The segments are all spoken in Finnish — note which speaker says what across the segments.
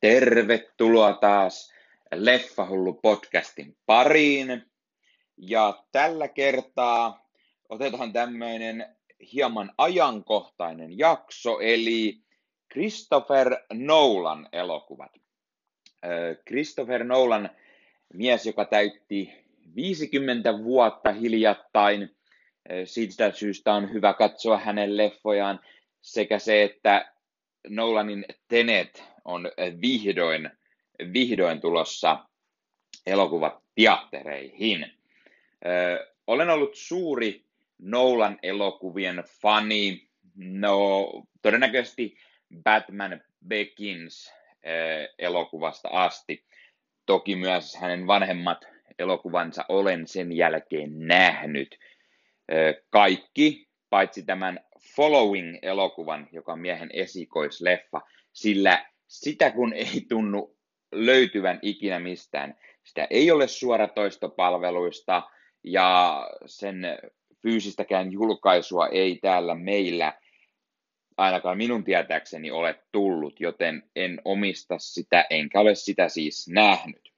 Speaker 1: Tervetuloa taas Leffahullu podcastin pariin. Ja tällä kertaa otetaan tämmöinen hieman ajankohtainen jakso, eli Christopher Nolan elokuvat. Christopher Nolan, mies, joka täytti 50 vuotta hiljattain. Siitä syystä on hyvä katsoa hänen leffojaan sekä se, että Nolanin Tenet on vihdoin, vihdoin tulossa elokuvat teattereihin. olen ollut suuri Nolan elokuvien fani. No, todennäköisesti Batman Begins elokuvasta asti. Toki myös hänen vanhemmat elokuvansa olen sen jälkeen nähnyt. Kaikki, paitsi tämän Following-elokuvan, joka on miehen esikoisleffa, sillä sitä kun ei tunnu löytyvän ikinä mistään. Sitä ei ole suoratoistopalveluista ja sen fyysistäkään julkaisua ei täällä meillä ainakaan minun tietääkseni ole tullut, joten en omista sitä, enkä ole sitä siis nähnyt.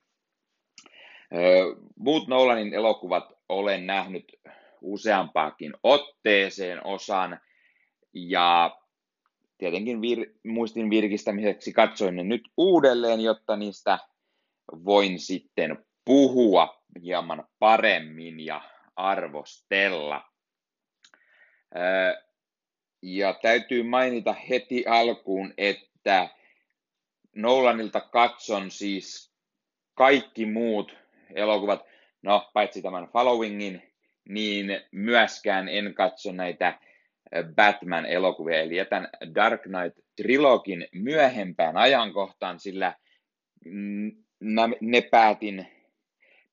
Speaker 1: Muut Nolanin elokuvat olen nähnyt useampaakin otteeseen osan, ja tietenkin vir- muistin virkistämiseksi katsoin ne nyt uudelleen, jotta niistä voin sitten puhua hieman paremmin ja arvostella. Ja täytyy mainita heti alkuun, että Nolanilta katson siis kaikki muut elokuvat, no paitsi tämän Followingin, niin myöskään en katso näitä Batman-elokuvia, eli jätän Dark Knight-trilogin myöhempään ajankohtaan, sillä ne päätin,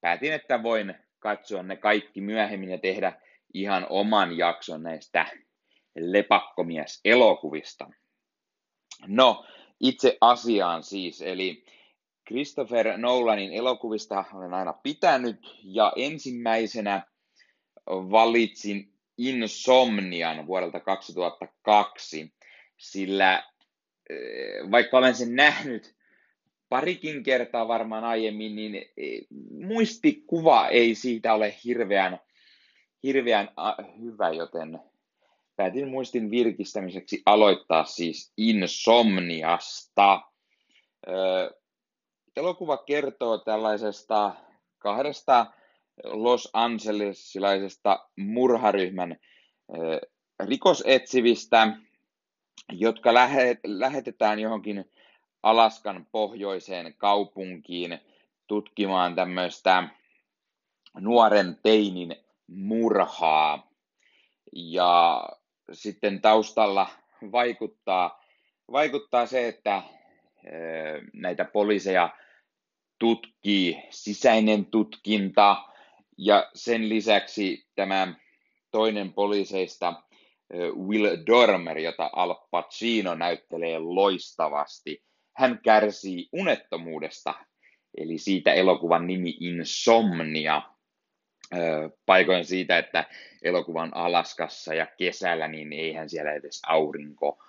Speaker 1: päätin, että voin katsoa ne kaikki myöhemmin ja tehdä ihan oman jakson näistä lepakkomies-elokuvista. No, itse asiaan siis, eli Christopher Nolanin elokuvista olen aina pitänyt, ja ensimmäisenä valitsin Insomnian vuodelta 2002, sillä eh, vaikka olen sen nähnyt parikin kertaa varmaan aiemmin, niin eh, muistikuva ei siitä ole hirveän, hirveän hyvä, joten päätin muistin virkistämiseksi aloittaa siis Insomniasta. Eh, elokuva kertoo tällaisesta kahdesta Los Angelesilaisesta murharyhmän rikosetsivistä, jotka lähetetään johonkin Alaskan pohjoiseen kaupunkiin tutkimaan tämmöistä nuoren teinin murhaa. Ja sitten taustalla vaikuttaa, vaikuttaa se, että näitä poliiseja tutkii sisäinen tutkinta, ja sen lisäksi tämä toinen poliiseista, Will Dormer, jota Al Pacino näyttelee loistavasti, hän kärsii unettomuudesta, eli siitä elokuvan nimi Insomnia, paikoin siitä, että elokuvan Alaskassa ja kesällä, niin eihän siellä edes aurinko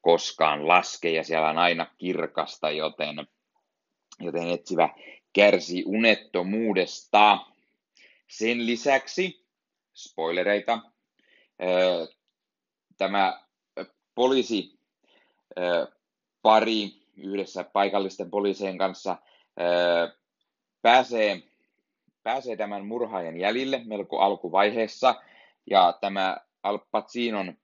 Speaker 1: koskaan laske ja siellä on aina kirkasta, joten, joten etsivä kärsii unettomuudesta. Sen lisäksi, spoilereita, tämä poliisi pari yhdessä paikallisten poliisien kanssa pääsee, pääsee tämän murhaajan jäljille melko alkuvaiheessa, ja tämä Al Pacinon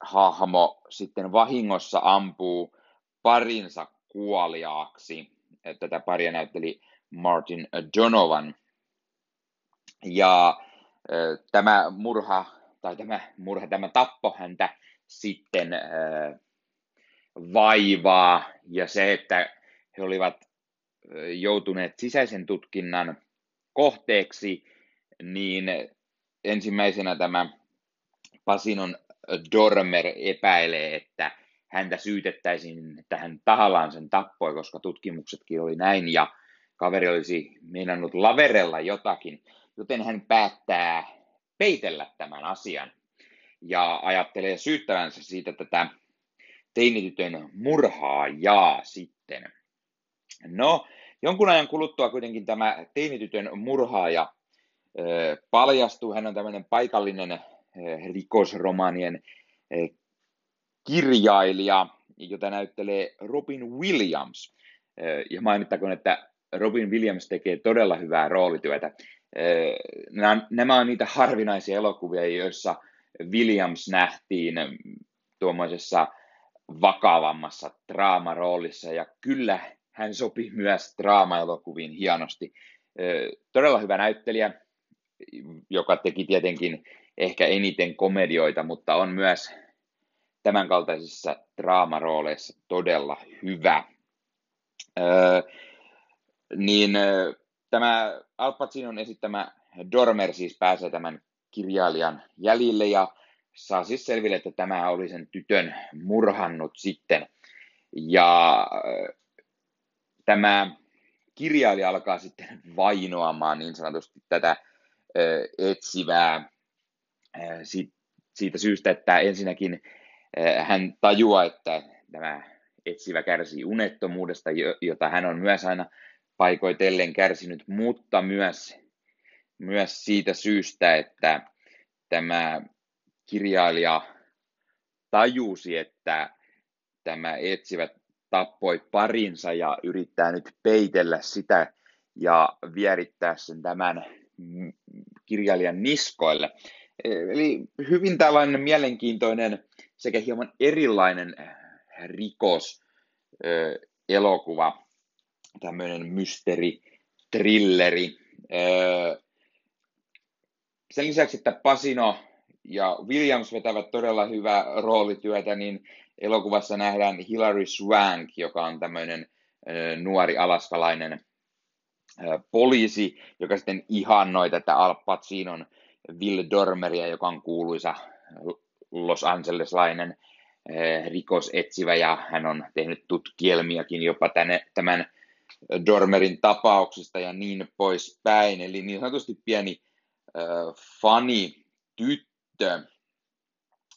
Speaker 1: hahmo sitten vahingossa ampuu parinsa kuoliaaksi. Tätä paria näytteli Martin Donovan. Ja tämä murha, tai tämä murha, tämä tappo häntä sitten vaivaa, ja se, että he olivat joutuneet sisäisen tutkinnan kohteeksi, niin ensimmäisenä tämä Pasinon Dormer epäilee, että häntä syytettäisiin, että hän tahallaan sen tappoi, koska tutkimuksetkin oli näin, ja kaveri olisi meinannut laverella jotakin joten hän päättää peitellä tämän asian ja ajattelee syyttävänsä siitä tätä, teinitytön murhaajaa sitten. No, jonkun ajan kuluttua kuitenkin tämä teinitytön murhaaja paljastuu. Hän on tämmöinen paikallinen rikosromanien kirjailija, jota näyttelee Robin Williams. Ja mainittakoon, että Robin Williams tekee todella hyvää roolityötä. Nämä on niitä harvinaisia elokuvia, joissa Williams nähtiin tuommoisessa vakavammassa draamaroolissa, ja kyllä hän sopi myös draama-elokuviin hienosti. Todella hyvä näyttelijä, joka teki tietenkin ehkä eniten komedioita, mutta on myös tämänkaltaisissa draamarooleissa todella hyvä. Öö, niin tämä Al Pacinon esittämä Dormer siis pääsee tämän kirjailijan jäljille ja saa siis selville, että tämä oli sen tytön murhannut sitten. Ja tämä kirjailija alkaa sitten vainoamaan niin sanotusti tätä etsivää siitä syystä, että ensinnäkin hän tajuaa, että tämä etsivä kärsii unettomuudesta, jota hän on myös aina paikoitellen kärsinyt, mutta myös, myös siitä syystä, että tämä kirjailija tajusi, että tämä etsivä tappoi parinsa ja yrittää nyt peitellä sitä ja vierittää sen tämän kirjailijan niskoille. Eli hyvin tällainen mielenkiintoinen sekä hieman erilainen rikos elokuva, tämmöinen mysteri, trilleri. Sen lisäksi, että Pasino ja Williams vetävät todella hyvää roolityötä, niin elokuvassa nähdään Hilary Swank, joka on tämmöinen nuori alaskalainen poliisi, joka sitten ihannoi tätä Al Pacinon Will Dormeria, joka on kuuluisa Los Angeleslainen rikosetsivä ja hän on tehnyt tutkielmiakin jopa tänne, tämän Dormerin tapauksista ja niin poispäin. Eli niin sanotusti pieni äh, fani tyttö.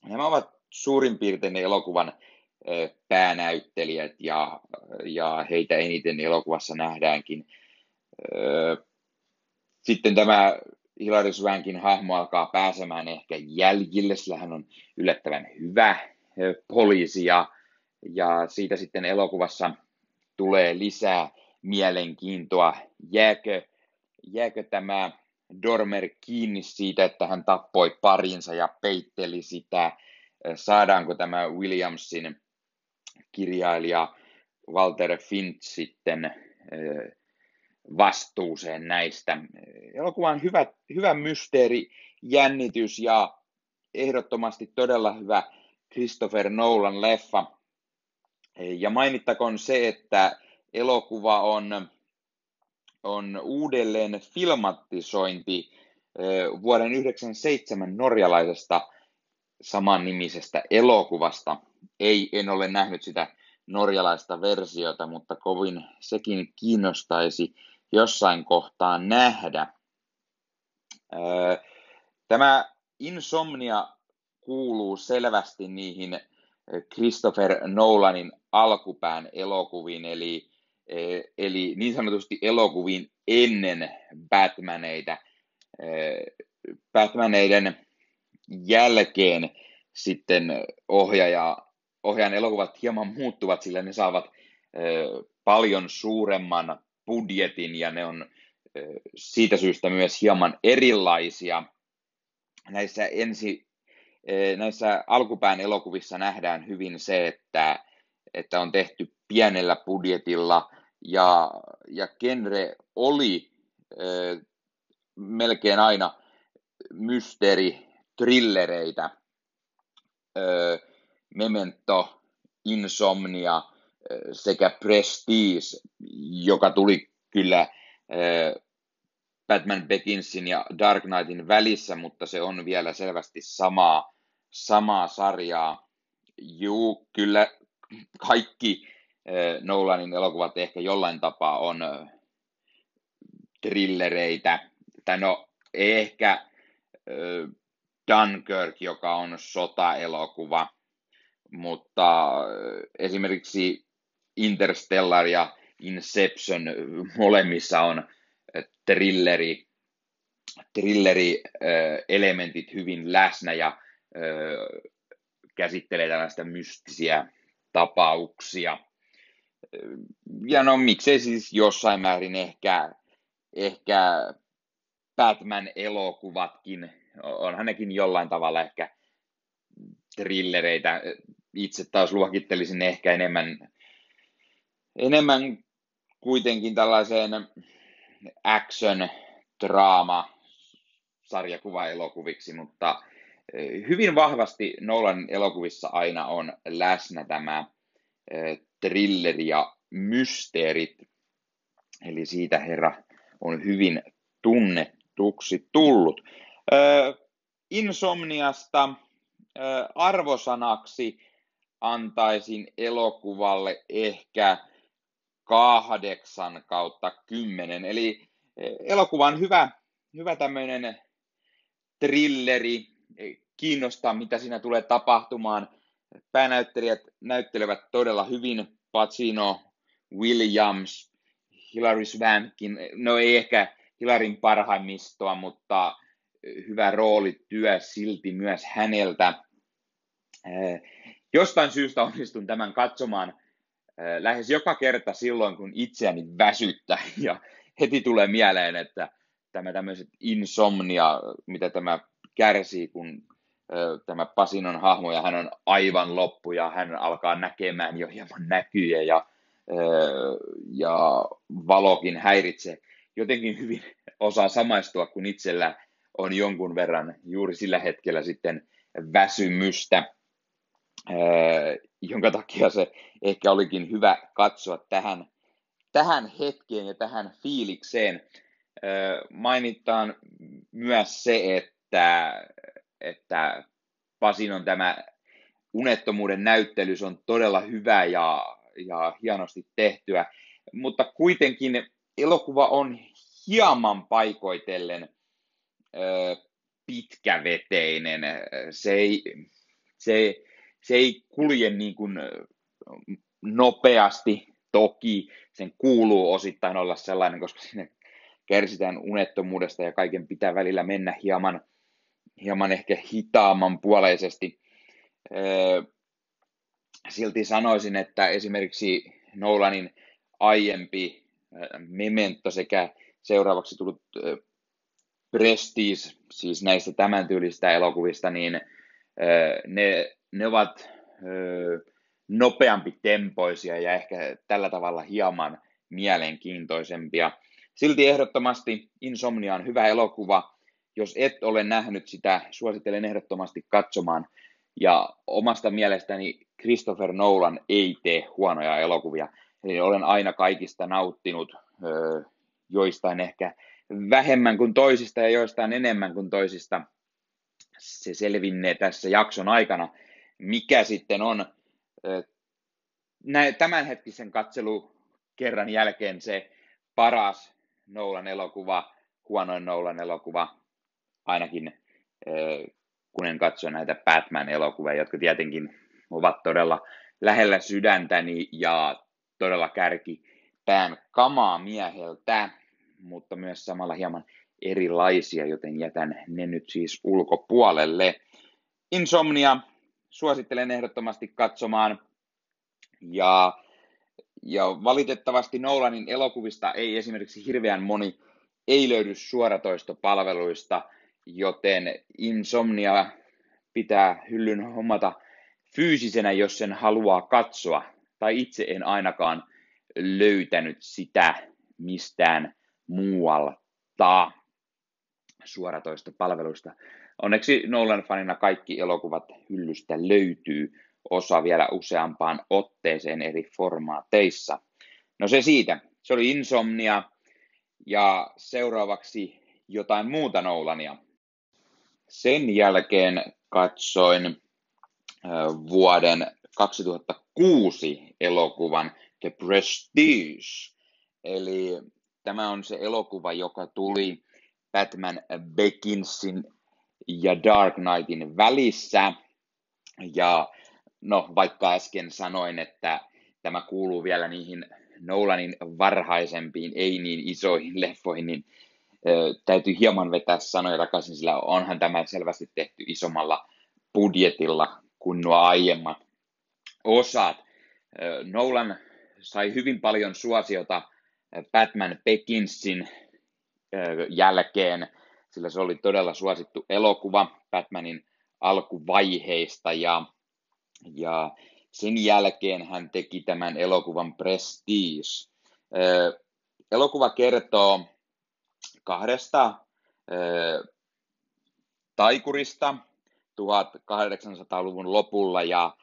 Speaker 1: Nämä ovat suurin piirtein elokuvan äh, päänäyttelijät ja, ja heitä eniten elokuvassa nähdäänkin. Äh, sitten tämä Hilary Swankin hahmo alkaa pääsemään ehkä jäljille, sillä hän on yllättävän hyvä poliisi ja, ja siitä sitten elokuvassa tulee lisää mielenkiintoa. Jääkö, jääkö tämä Dormer kiinni siitä, että hän tappoi parinsa ja peitteli sitä? Saadaanko tämä Williamsin kirjailija Walter Finch sitten vastuuseen näistä. Elokuva on hyvä, hyvä mysteeri, jännitys ja ehdottomasti todella hyvä Christopher Nolan leffa. Ja mainittakoon se, että elokuva on, on uudelleen filmatisointi vuoden 1997 norjalaisesta samannimisestä elokuvasta. Ei, en ole nähnyt sitä norjalaista versiota, mutta kovin sekin kiinnostaisi jossain kohtaa nähdä. Tämä Insomnia kuuluu selvästi niihin Christopher Nolanin alkupään elokuviin, eli, eli niin sanotusti elokuviin ennen Batmaneita. Batmaneiden jälkeen sitten ohjaaja, ohjaajan elokuvat hieman muuttuvat, sillä ne saavat paljon suuremman budjetin ja ne on siitä syystä myös hieman erilaisia. Näissä, ensi, näissä alkupään elokuvissa nähdään hyvin se, että, että on tehty pienellä budjetilla ja, ja genre oli melkein aina mysteeri, trillereitä, Memento, Insomnia – sekä Prestige, joka tuli kyllä Batman Beginsin ja Dark Knightin välissä, mutta se on vielä selvästi samaa, samaa sarjaa. Juu, kyllä kaikki Nolanin elokuvat ehkä jollain tapaa on trillereitä, tai no ehkä Dunkirk, joka on sota-elokuva, mutta esimerkiksi Interstellar ja Inception molemmissa on thrilleri, thrilleri elementit hyvin läsnä ja käsittelee tällaista mystisiä tapauksia. Ja no miksei siis jossain määrin ehkä, ehkä Batman-elokuvatkin, onhan nekin jollain tavalla ehkä thrillereitä. Itse taas luokittelisin ehkä enemmän, enemmän kuitenkin tällaiseen action, draama, sarjakuva-elokuviksi, mutta hyvin vahvasti Nolan elokuvissa aina on läsnä tämä trilleri ja mysteerit. Eli siitä herra on hyvin tunnetuksi tullut. Insomniasta arvosanaksi antaisin elokuvalle ehkä kahdeksan kautta kymmenen. Eli elokuva on hyvä, hyvä tämmöinen trilleri, kiinnostaa mitä siinä tulee tapahtumaan. Päänäyttelijät näyttelevät todella hyvin, Pacino, Williams, Hilary Swankkin, no ei ehkä Hilarin parhaimmistoa, mutta hyvä roolityö silti myös häneltä. Jostain syystä onnistun tämän katsomaan lähes joka kerta silloin, kun itseäni väsyttää. Ja heti tulee mieleen, että tämä tämmöiset insomnia, mitä tämä kärsii, kun tämä Pasinon hahmo ja hän on aivan loppu ja hän alkaa näkemään jo hieman näkyjä ja, ja valokin häiritsee. Jotenkin hyvin osaa samaistua, kun itsellä on jonkun verran juuri sillä hetkellä sitten väsymystä, jonka takia se ehkä olikin hyvä katsoa tähän, tähän hetkeen ja tähän fiilikseen. Mainitaan myös se, että että Pasinon tämä unettomuuden näyttelys on todella hyvä ja, ja hienosti tehtyä, mutta kuitenkin elokuva on hieman paikoitellen ö, pitkäveteinen. Se ei, se, se ei kulje niin kuin nopeasti, toki sen kuuluu osittain olla sellainen, koska sinne kärsitään unettomuudesta ja kaiken pitää välillä mennä hieman – hieman ehkä hitaamman puoleisesti. Silti sanoisin, että esimerkiksi Nolanin aiempi Memento sekä seuraavaksi tullut Prestige, siis näistä tämän tyylistä elokuvista, niin ne, ne ovat nopeampi tempoisia ja ehkä tällä tavalla hieman mielenkiintoisempia. Silti ehdottomasti Insomnia on hyvä elokuva, jos et ole nähnyt sitä, suosittelen ehdottomasti katsomaan. Ja omasta mielestäni Christopher Nolan ei tee huonoja elokuvia. Eli olen aina kaikista nauttinut, joistain ehkä vähemmän kuin toisista ja joistain enemmän kuin toisista. Se selvinnee tässä jakson aikana. Mikä sitten on tämänhetkisen katselu kerran jälkeen se paras Nolan elokuva, huonoin Nolan elokuva, ainakin kun en katso näitä Batman-elokuvia, jotka tietenkin ovat todella lähellä sydäntäni ja todella kärki pään kamaa mieheltä, mutta myös samalla hieman erilaisia, joten jätän ne nyt siis ulkopuolelle. Insomnia suosittelen ehdottomasti katsomaan. Ja, ja valitettavasti Nolanin elokuvista ei esimerkiksi hirveän moni ei löydy suoratoistopalveluista – joten Insomnia pitää hyllyn hommata fyysisenä, jos sen haluaa katsoa. Tai itse en ainakaan löytänyt sitä mistään muualta suoratoista palveluista. Onneksi Nolan-fanina kaikki elokuvat hyllystä löytyy, osa vielä useampaan otteeseen eri formaateissa. No se siitä. Se oli Insomnia ja seuraavaksi jotain muuta Nolania. Sen jälkeen katsoin vuoden 2006 elokuvan The Prestige. Eli tämä on se elokuva, joka tuli Batman Beginsin ja Dark Knightin välissä. Ja no vaikka äsken sanoin, että tämä kuuluu vielä niihin Nolanin varhaisempiin, ei niin isoihin leffoihin, niin täytyy hieman vetää sanoja takaisin, sillä onhan tämä selvästi tehty isommalla budjetilla kuin nuo aiemmat osat. Nolan sai hyvin paljon suosiota Batman Beginsin jälkeen, sillä se oli todella suosittu elokuva Batmanin alkuvaiheista ja, ja sen jälkeen hän teki tämän elokuvan Prestige. Elokuva kertoo kahdesta taikurista 1800-luvun lopulla ja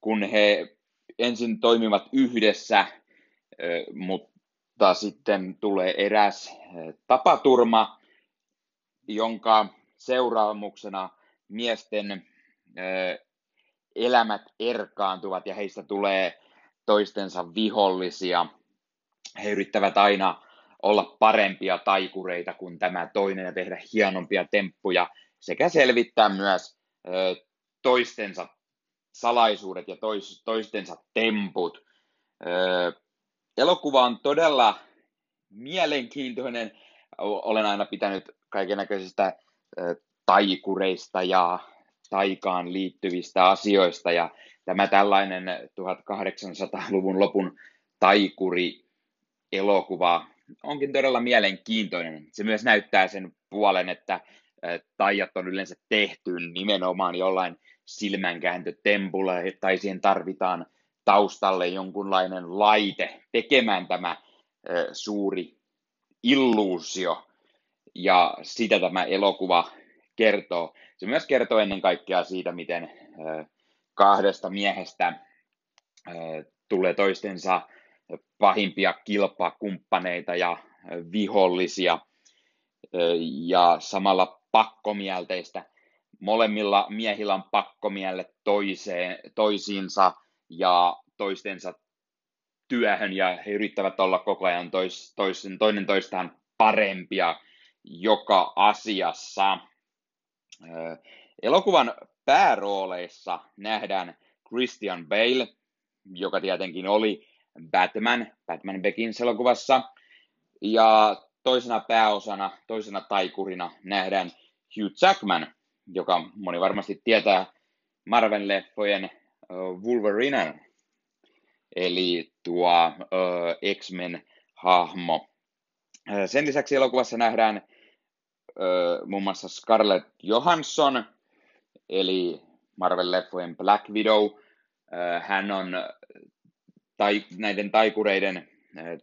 Speaker 1: kun he ensin toimivat yhdessä, mutta sitten tulee eräs tapaturma, jonka seuraamuksena miesten elämät erkaantuvat ja heistä tulee toistensa vihollisia. He yrittävät aina olla parempia taikureita kuin tämä toinen ja tehdä hienompia temppuja sekä selvittää myös toistensa salaisuudet ja tois, toistensa temput. elokuva on todella mielenkiintoinen. Olen aina pitänyt kaiken näköisistä taikureista ja taikaan liittyvistä asioista ja tämä tällainen 1800-luvun lopun taikuri elokuva onkin todella mielenkiintoinen. Se myös näyttää sen puolen, että taijat on yleensä tehty nimenomaan jollain silmänkääntötempulla tai siihen tarvitaan taustalle jonkunlainen laite tekemään tämä suuri illuusio ja sitä tämä elokuva kertoo. Se myös kertoo ennen kaikkea siitä, miten kahdesta miehestä tulee toistensa pahimpia kilpakumppaneita ja vihollisia ja samalla pakkomielteistä. Molemmilla miehillä on pakkomielle toiseen, toisiinsa ja toistensa työhön ja he yrittävät olla koko ajan tois, tois, toinen toistaan parempia joka asiassa. Elokuvan päärooleissa nähdään Christian Bale, joka tietenkin oli Batman, Batman Begins elokuvassa, ja toisena pääosana, toisena taikurina nähdään Hugh Jackman, joka moni varmasti tietää Marvel-leffojen Wolverine, eli tuo uh, X-Men-hahmo. Sen lisäksi elokuvassa nähdään uh, muun muassa Scarlett Johansson, eli Marvel-leffojen Black Widow. Uh, hän on tai, näiden taikureiden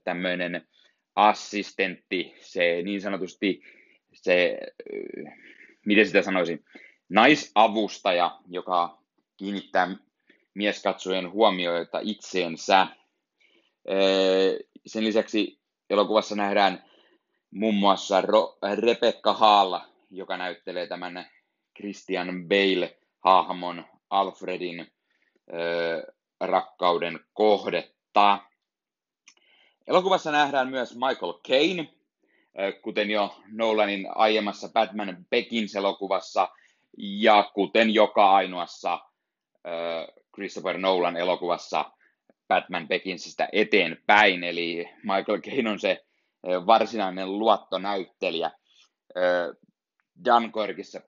Speaker 1: tämmöinen assistentti, se niin sanotusti se, miten sitä sanoisin, naisavustaja, joka kiinnittää mieskatsojen huomioita itseensä. Sen lisäksi elokuvassa nähdään muun muassa Rebecca Hall, joka näyttelee tämän Christian Bale-hahmon Alfredin rakkauden kohdetta. Elokuvassa nähdään myös Michael Caine, kuten jo Nolanin aiemmassa Batman Begins-elokuvassa ja kuten joka ainoassa Christopher Nolan elokuvassa Batman Beginsistä eteenpäin, eli Michael Caine on se varsinainen luottonäyttelijä. Dunkirkissa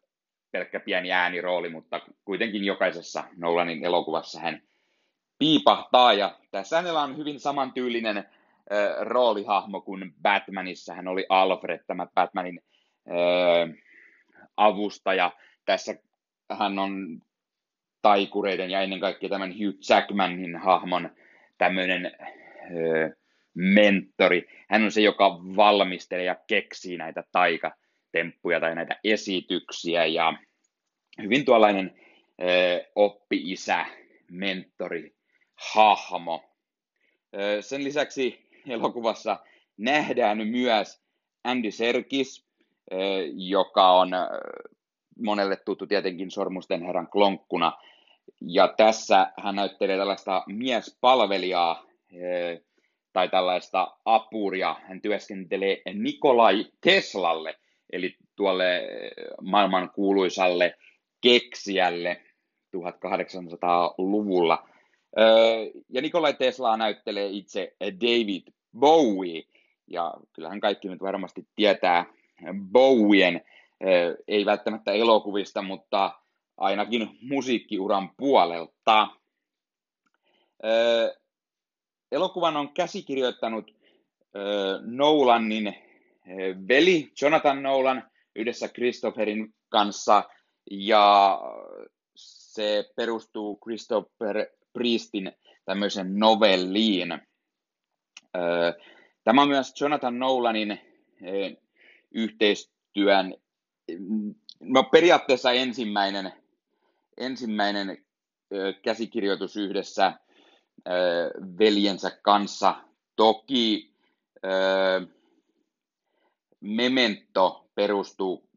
Speaker 1: pelkkä pieni äänirooli, mutta kuitenkin jokaisessa Nolanin elokuvassa hän piipahtaa, ja tässä hänellä on hyvin samantyylinen äh, roolihahmo kuin Batmanissa. Hän oli Alfred, tämä Batmanin äh, avustaja. Tässä hän on taikureiden ja ennen kaikkea tämän Hugh Jackmanin hahmon tämmöinen äh, mentori. Hän on se, joka valmistelee ja keksii näitä taikatemppuja tai näitä esityksiä ja hyvin tuollainen oppi-isä, mentori hahmo. Sen lisäksi elokuvassa nähdään myös Andy Serkis, joka on monelle tuttu tietenkin Sormusten herran klonkkuna. Ja tässä hän näyttelee tällaista miespalvelijaa tai tällaista apuria. Hän työskentelee Nikolai Teslalle, eli tuolle maailman kuuluisalle keksijälle, 1800-luvulla. Ja Nikolai Tesla näyttelee itse David Bowie, ja kyllähän kaikki nyt varmasti tietää Bowien, ei välttämättä elokuvista, mutta ainakin musiikkiuran puolelta. Elokuvan on käsikirjoittanut Nolanin veli Jonathan Nolan yhdessä Christopherin kanssa ja se perustuu Christopher Priestin tämmöisen novelliin. Tämä on myös Jonathan Nolanin yhteistyön, no periaatteessa ensimmäinen, ensimmäinen käsikirjoitus yhdessä veljensä kanssa. Toki Memento perustuu,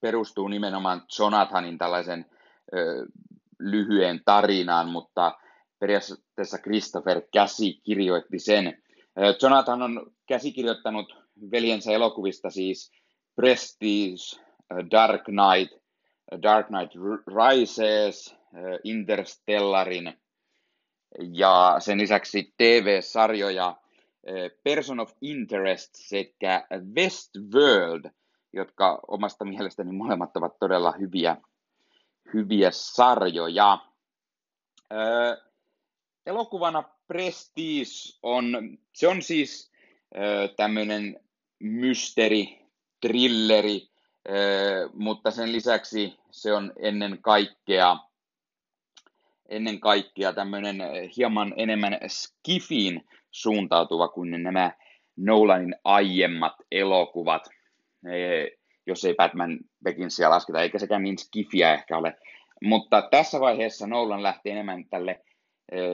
Speaker 1: perustuu nimenomaan Jonathanin tällaisen lyhyen tarinaan, mutta periaatteessa Christopher käsi kirjoitti sen. Jonathan on käsikirjoittanut veljensä elokuvista siis Prestige, Dark Knight, Dark Knight Rises, Interstellarin ja sen lisäksi TV-sarjoja Person of Interest sekä Westworld, jotka omasta mielestäni molemmat ovat todella hyviä, hyviä sarjoja. elokuvana Prestige on, se on siis tämmöinen mysteri, trilleri, mutta sen lisäksi se on ennen kaikkea, ennen kaikkea tämmöinen hieman enemmän skifiin suuntautuva kuin nämä Nolanin aiemmat elokuvat, jos ei Batman Beginsia lasketa, eikä sekään niin skifiä ehkä ole. Mutta tässä vaiheessa Nolan lähti enemmän tälle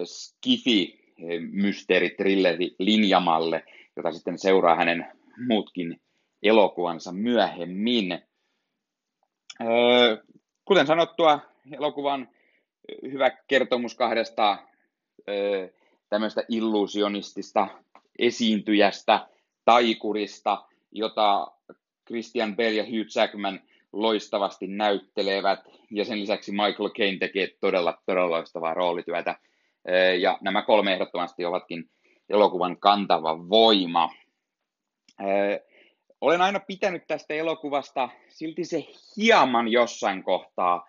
Speaker 1: skifi mysteeri trilleri linjamalle, jota sitten seuraa hänen muutkin elokuvansa myöhemmin. Kuten sanottua, elokuvan hyvä kertomus kahdesta tämmöistä illusionistista esiintyjästä, taikurista, jota Christian Bale ja Hugh Jackman loistavasti näyttelevät, ja sen lisäksi Michael Caine tekee todella, todella loistavaa roolityötä. Ja nämä kolme ehdottomasti ovatkin elokuvan kantava voima. Olen aina pitänyt tästä elokuvasta, silti se hieman jossain kohtaa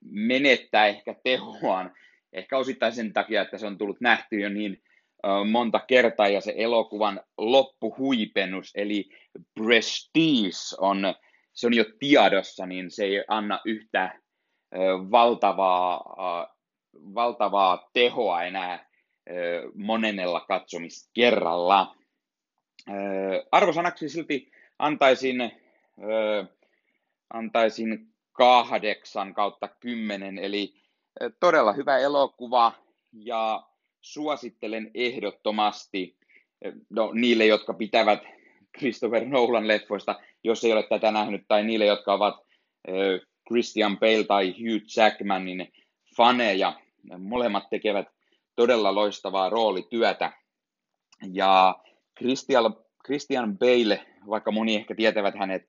Speaker 1: menettää ehkä tehoaan ehkä osittain sen takia, että se on tullut nähty jo niin monta kertaa ja se elokuvan loppuhuipennus, eli Prestige on, se on jo tiedossa, niin se ei anna yhtä valtavaa, valtavaa tehoa enää monenella katsomiskerralla. Arvosanaksi silti antaisin, antaisin kahdeksan kautta kymmenen, eli todella hyvä elokuva ja suosittelen ehdottomasti no, niille, jotka pitävät Christopher Nolan leffoista, jos ei ole tätä nähnyt, tai niille, jotka ovat Christian Bale tai Hugh Jackmanin faneja. Molemmat tekevät todella loistavaa roolityötä. Ja Christian, Christian Bale, vaikka moni ehkä tietävät hänet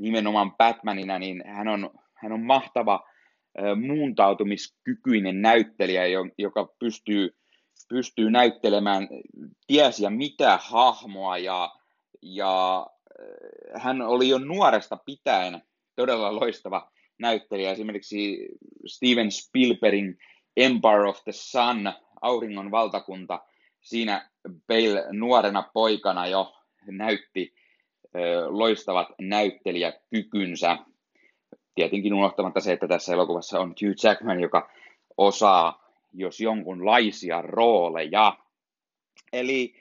Speaker 1: nimenomaan Batmanina, niin hän on, hän on mahtava muuntautumiskykyinen näyttelijä, joka pystyy, pystyy näyttelemään ties ja mitä hahmoa ja, ja hän oli jo nuoresta pitäen todella loistava näyttelijä. Esimerkiksi Steven Spielbergin Empire of the Sun, Auringon valtakunta, siinä Bale nuorena poikana jo näytti loistavat näyttelijäkykynsä tietenkin unohtamatta se, että tässä elokuvassa on Hugh Jackman, joka osaa jos jonkunlaisia rooleja. Eli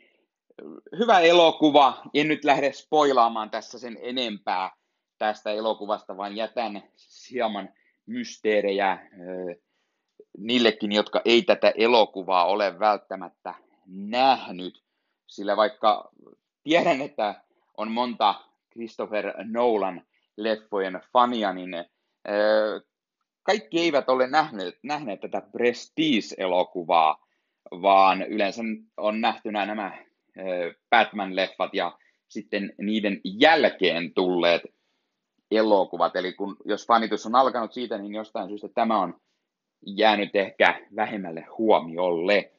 Speaker 1: hyvä elokuva, en nyt lähde spoilaamaan tässä sen enempää tästä elokuvasta, vaan jätän hieman mysteerejä niillekin, jotka ei tätä elokuvaa ole välttämättä nähnyt. Sillä vaikka tiedän, että on monta Christopher Nolan leffojen fania, niin kaikki eivät ole nähneet, nähneet tätä Prestige-elokuvaa, vaan yleensä on nähty nämä Batman-leffat ja sitten niiden jälkeen tulleet elokuvat. Eli kun, jos fanitus on alkanut siitä, niin jostain syystä tämä on jäänyt ehkä vähemmälle huomiolle.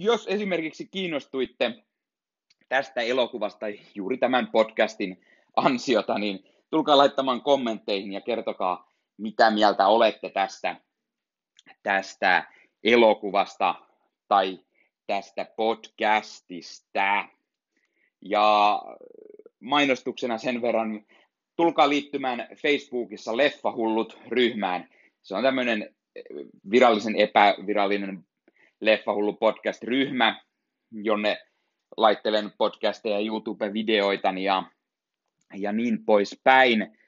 Speaker 1: Jos esimerkiksi kiinnostuitte tästä elokuvasta juuri tämän podcastin ansiota, niin tulkaa laittamaan kommentteihin ja kertokaa, mitä mieltä olette tästä, tästä elokuvasta tai tästä podcastista. Ja mainostuksena sen verran, tulkaa liittymään Facebookissa Leffahullut-ryhmään. Se on tämmöinen virallisen epävirallinen Leffahullu podcast-ryhmä, jonne laittelen podcasteja, YouTube-videoitani ja, ja niin poispäin.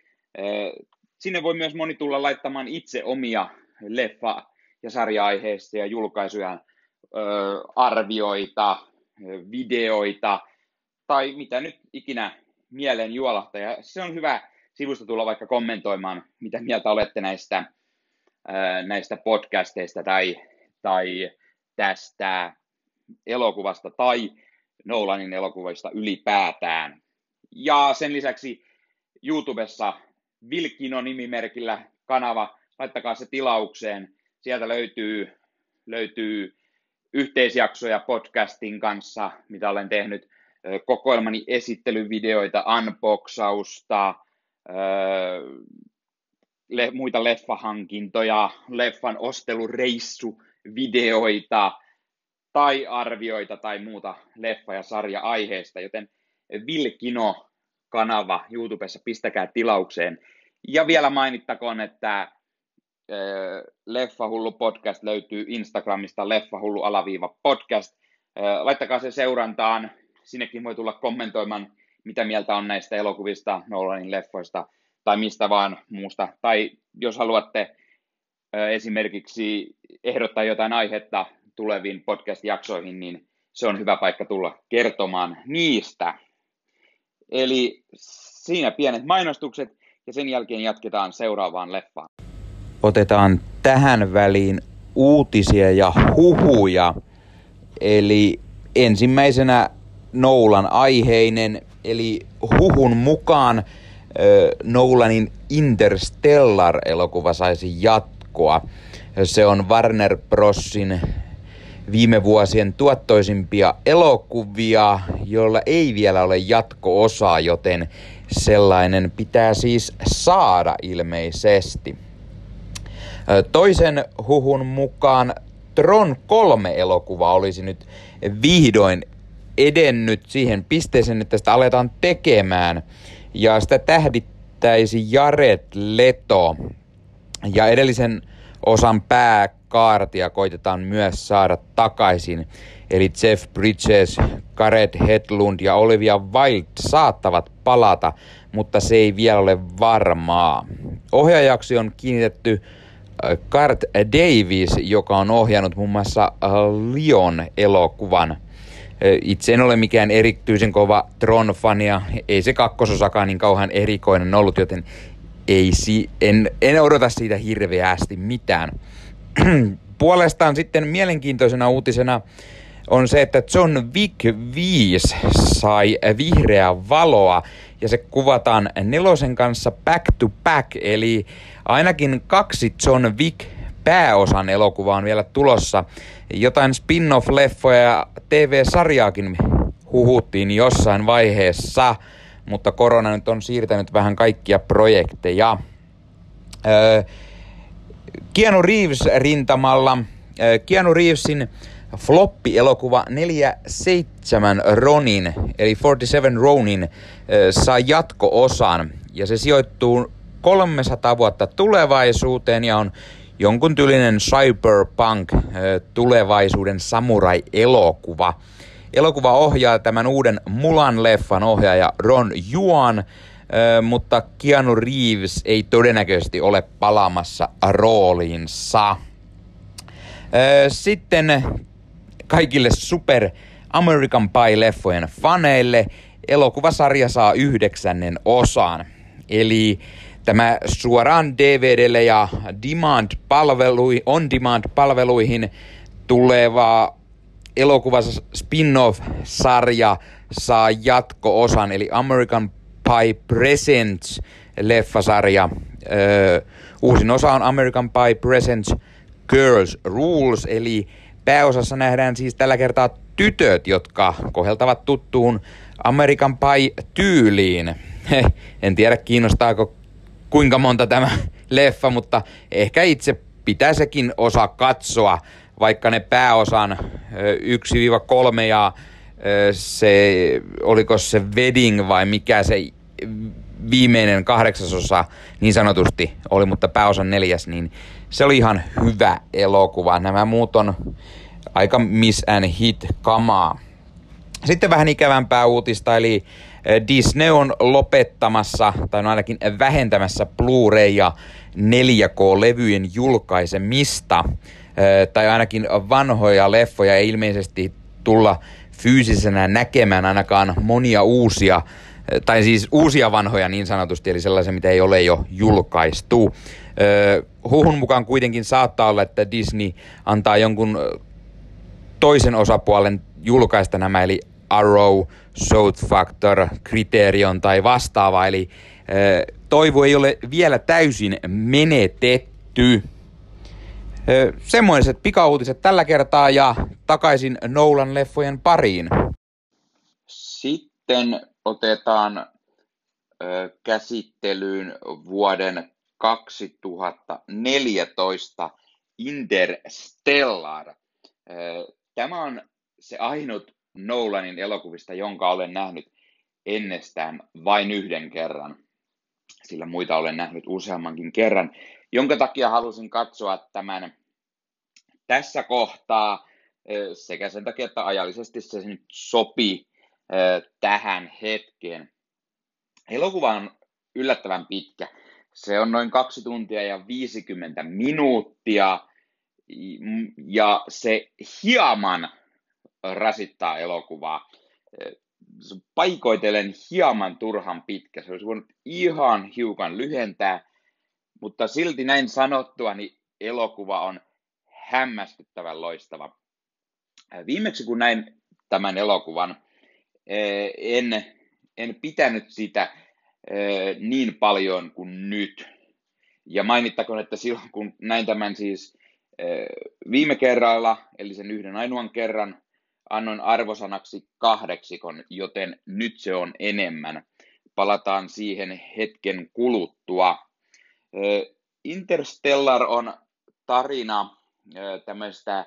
Speaker 1: Sinne voi myös moni tulla laittamaan itse omia leffa- ja sarja-aiheista ja julkaisuja, arvioita, videoita tai mitä nyt ikinä mieleen juolahtaa. Ja se on hyvä sivusta tulla vaikka kommentoimaan, mitä mieltä olette näistä, näistä podcasteista tai, tai tästä elokuvasta tai Nolanin elokuvista ylipäätään. Ja sen lisäksi YouTubessa Vilkino nimimerkillä kanava, laittakaa se tilaukseen. Sieltä löytyy, löytyy yhteisjaksoja podcastin kanssa, mitä olen tehnyt, kokoelmani esittelyvideoita, unboxausta, muita leffahankintoja, leffan ostelureissuvideoita, tai arvioita tai muuta leffa- ja sarja-aiheesta, joten Vilkino-kanava YouTubessa pistäkää tilaukseen. Ja vielä mainittakoon, että Leffahullu podcast löytyy Instagramista leffahullu alaviiva podcast. Laittakaa se seurantaan, sinnekin voi tulla kommentoimaan, mitä mieltä on näistä elokuvista, Nolanin leffoista tai mistä vaan muusta. Tai jos haluatte esimerkiksi ehdottaa jotain aihetta tuleviin podcast-jaksoihin, niin se on hyvä paikka tulla kertomaan niistä. Eli siinä pienet mainostukset ja sen jälkeen jatketaan seuraavaan leffaan.
Speaker 2: Otetaan tähän väliin uutisia ja huhuja. Eli ensimmäisenä Noulan aiheinen, eli huhun mukaan Nolanin Interstellar-elokuva saisi jatkoa. Se on Warner Brosin viime vuosien tuottoisimpia elokuvia, joilla ei vielä ole jatko-osaa, joten sellainen pitää siis saada ilmeisesti. Toisen huhun mukaan Tron 3-elokuva olisi nyt vihdoin edennyt siihen pisteeseen, että sitä aletaan tekemään. Ja sitä tähdittäisi Jared Leto. Ja edellisen osan pääkaartia koitetaan myös saada takaisin. Eli Jeff Bridges, Gareth Hedlund ja Olivia Wilde saattavat palata, mutta se ei vielä ole varmaa. Ohjaajaksi on kiinnitetty Kurt äh, Davis, joka on ohjannut muun muassa äh, Lion-elokuvan. Äh, itse en ole mikään erityisen kova Tron-fania, ei se kakkososakaan niin kauhean erikoinen ollut, joten ei si- en, en odota siitä hirveästi mitään. Puolestaan sitten mielenkiintoisena uutisena on se, että John Wick 5 sai vihreää valoa ja se kuvataan nelosen kanssa back to back, eli ainakin kaksi John Wick pääosan elokuvaa on vielä tulossa. Jotain spin-off-leffoja ja TV-sarjaakin huhuttiin jossain vaiheessa – mutta korona nyt on siirtänyt vähän kaikkia projekteja. Öö, Keanu Reeves rintamalla. Öö, Keanu Reevesin floppi-elokuva 47 Ronin, eli 47 Ronin, saa jatko-osan. Ja se sijoittuu 300 vuotta tulevaisuuteen ja on jonkun tyylinen cyberpunk tulevaisuuden samurai-elokuva. Elokuva ohjaa tämän uuden Mulan-leffan ohjaaja Ron Juan, mutta Keanu Reeves ei todennäköisesti ole palaamassa rooliinsa. Sitten kaikille Super American Pie-leffojen faneille elokuvasarja saa yhdeksännen osan. Eli tämä suoraan DVDlle ja demand-palveluihin, on-demand-palveluihin tuleva elokuva spin-off-sarja saa jatko-osan, eli American Pie Presents leffasarja. Öö, uusin osa on American Pie Presents Girls Rules, eli pääosassa nähdään siis tällä kertaa tytöt, jotka koheltavat tuttuun American Pie-tyyliin. En tiedä kiinnostaako kuinka monta tämä leffa, mutta ehkä itse pitää sekin osa katsoa, vaikka ne pääosan 1-3 ja se, oliko se Wedding vai mikä se viimeinen kahdeksasosa niin sanotusti oli, mutta pääosan neljäs, niin se oli ihan hyvä elokuva. Nämä muut on aika miss and hit kamaa. Sitten vähän ikävämpää uutista, eli Disney on lopettamassa, tai on ainakin vähentämässä Blu-ray ja 4K-levyjen julkaisemista, tai ainakin vanhoja leffoja ei ilmeisesti tulla fyysisenä näkemään ainakaan monia uusia, tai siis uusia vanhoja niin sanotusti, eli sellaisia, mitä ei ole jo julkaistu. Huhun mukaan kuitenkin saattaa olla, että Disney antaa jonkun toisen osapuolen julkaista nämä, eli Arrow, South Factor, Criterion tai vastaava, eli toivo ei ole vielä täysin menetetty. Semmoiset pikauutiset tällä kertaa ja takaisin Nolan leffojen pariin.
Speaker 1: Sitten otetaan käsittelyyn vuoden 2014 Interstellar. Tämä on se ainut Nolanin elokuvista, jonka olen nähnyt ennestään vain yhden kerran, sillä muita olen nähnyt useammankin kerran, jonka takia halusin katsoa tämän tässä kohtaa sekä sen takia, että ajallisesti se nyt sopii tähän hetkeen. Elokuva on yllättävän pitkä. Se on noin 2 tuntia ja 50 minuuttia ja se hieman rasittaa elokuvaa. Paikoitellen hieman turhan pitkä. Se olisi voinut ihan hiukan lyhentää, mutta silti näin sanottua, niin elokuva on hämmästyttävän loistava. Viimeksi kun näin tämän elokuvan, en, en pitänyt sitä niin paljon kuin nyt. Ja mainittakoon, että silloin kun näin tämän siis viime kerralla, eli sen yhden ainoan kerran, annoin arvosanaksi kahdeksikon, joten nyt se on enemmän. Palataan siihen hetken kuluttua. Interstellar on tarina tämmöistä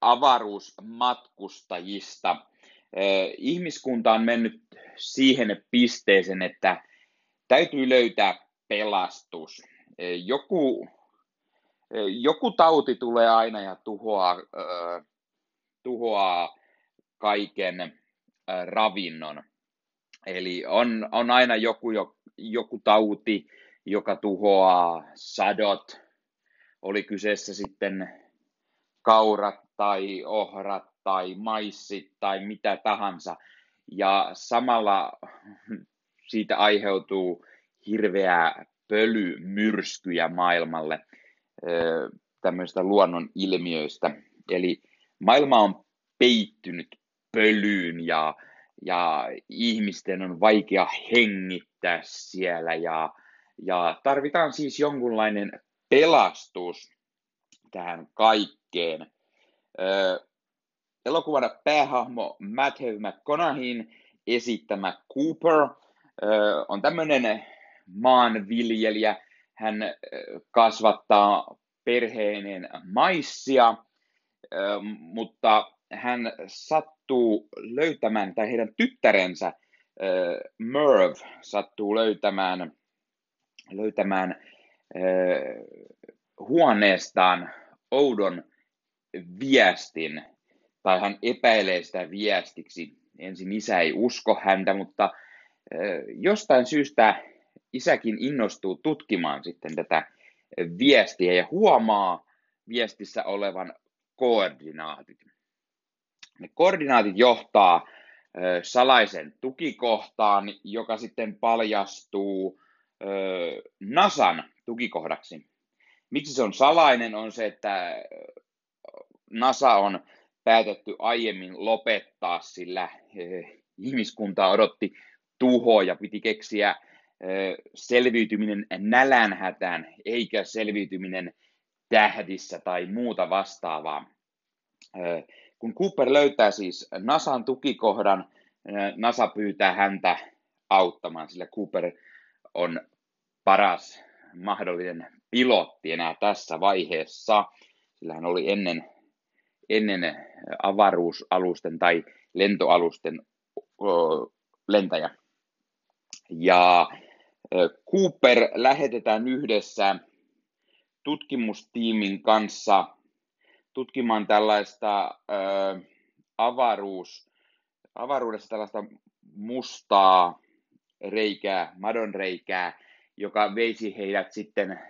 Speaker 1: avaruusmatkustajista. Ihmiskunta on mennyt siihen pisteeseen, että täytyy löytää pelastus. Joku joku tauti tulee aina ja tuhoaa, äh, tuhoaa kaiken äh, ravinnon. Eli on, on aina joku, joku tauti, joka tuhoaa sadot, oli kyseessä sitten kaurat tai ohrat tai maissit tai mitä tahansa. Ja samalla siitä aiheutuu hirveää pölymyrskyjä maailmalle tämmöistä luonnon ilmiöistä. Eli maailma on peittynyt pölyyn ja, ja ihmisten on vaikea hengittää siellä ja, ja tarvitaan siis jonkunlainen pelastus tähän kaikkeen. Ö, elokuvan päähahmo Matthew McConaugheyn esittämä Cooper ö, on tämmöinen maanviljelijä, hän kasvattaa perheinen maissia, mutta hän sattuu löytämään, tai heidän tyttärensä Merv sattuu löytämään, löytämään huoneestaan oudon viestin, tai hän epäilee sitä viestiksi. Ensin isä ei usko häntä, mutta jostain syystä isäkin innostuu tutkimaan sitten tätä viestiä ja huomaa viestissä olevan koordinaatit. Ne koordinaatit johtaa salaisen tukikohtaan, joka sitten paljastuu NASAn tukikohdaksi. Miksi se on salainen on se, että NASA on päätetty aiemmin lopettaa, sillä ihmiskuntaa odotti tuho ja piti keksiä selviytyminen nälänhätään, eikä selviytyminen tähdissä tai muuta vastaavaa. Kun Cooper löytää siis NASAn tukikohdan, NASA pyytää häntä auttamaan, sillä Cooper on paras mahdollinen pilotti enää tässä vaiheessa, sillä hän oli ennen, ennen avaruusalusten tai lentoalusten lentäjä. Ja Cooper lähetetään yhdessä tutkimustiimin kanssa tutkimaan tällaista ö, avaruus, avaruudessa tällaista mustaa reikää, madon reikää, joka veisi heidät sitten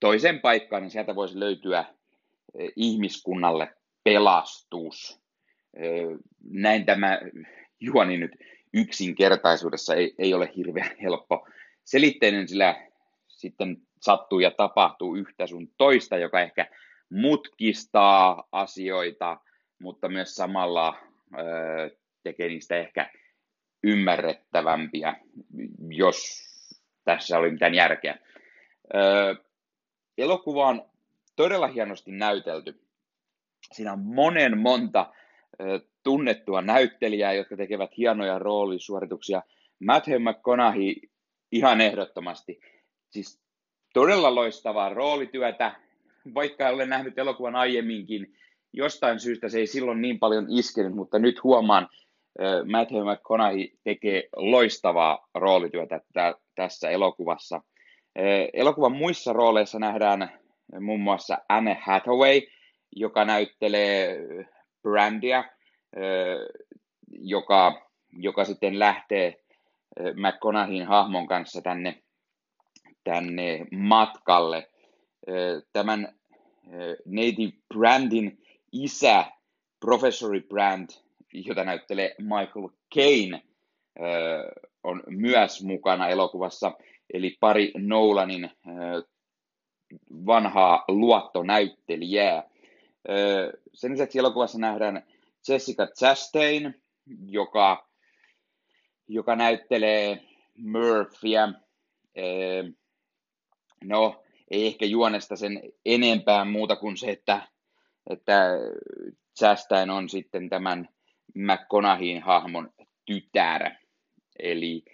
Speaker 1: toiseen paikkaan, niin sieltä voisi löytyä ihmiskunnalle pelastus. Näin tämä juoni nyt yksinkertaisuudessa ei, ei ole hirveän helppo selitteinen, sillä sitten sattuu ja tapahtuu yhtä sun toista, joka ehkä mutkistaa asioita, mutta myös samalla ö, tekee niistä ehkä ymmärrettävämpiä, jos tässä oli mitään järkeä. Ö, elokuva on todella hienosti näytelty. Siinä on monen monta ö, tunnettua näyttelijää, jotka tekevät hienoja roolisuorituksia. Matthew McConaughey ihan ehdottomasti. Siis todella loistavaa roolityötä, vaikka olen nähnyt elokuvan aiemminkin, jostain syystä se ei silloin niin paljon iskenyt, mutta nyt huomaan, Matthew McConaughey tekee loistavaa roolityötä tässä elokuvassa. Elokuvan muissa rooleissa nähdään muun muassa Anne Hathaway, joka näyttelee Brandia, joka, joka sitten lähtee McConaugheyn hahmon kanssa tänne, tänne matkalle. Tämän Native Brandin isä, Professori Brand, jota näyttelee Michael Caine, on myös mukana elokuvassa, eli pari Nolanin vanhaa luottonäyttelijää. Sen lisäksi elokuvassa nähdään Jessica Chastain, joka, joka näyttelee Murphyä. No, ei ehkä juonesta sen enempää muuta kuin se, että, että Chastain on sitten tämän McConaugheyn hahmon tytär. Eli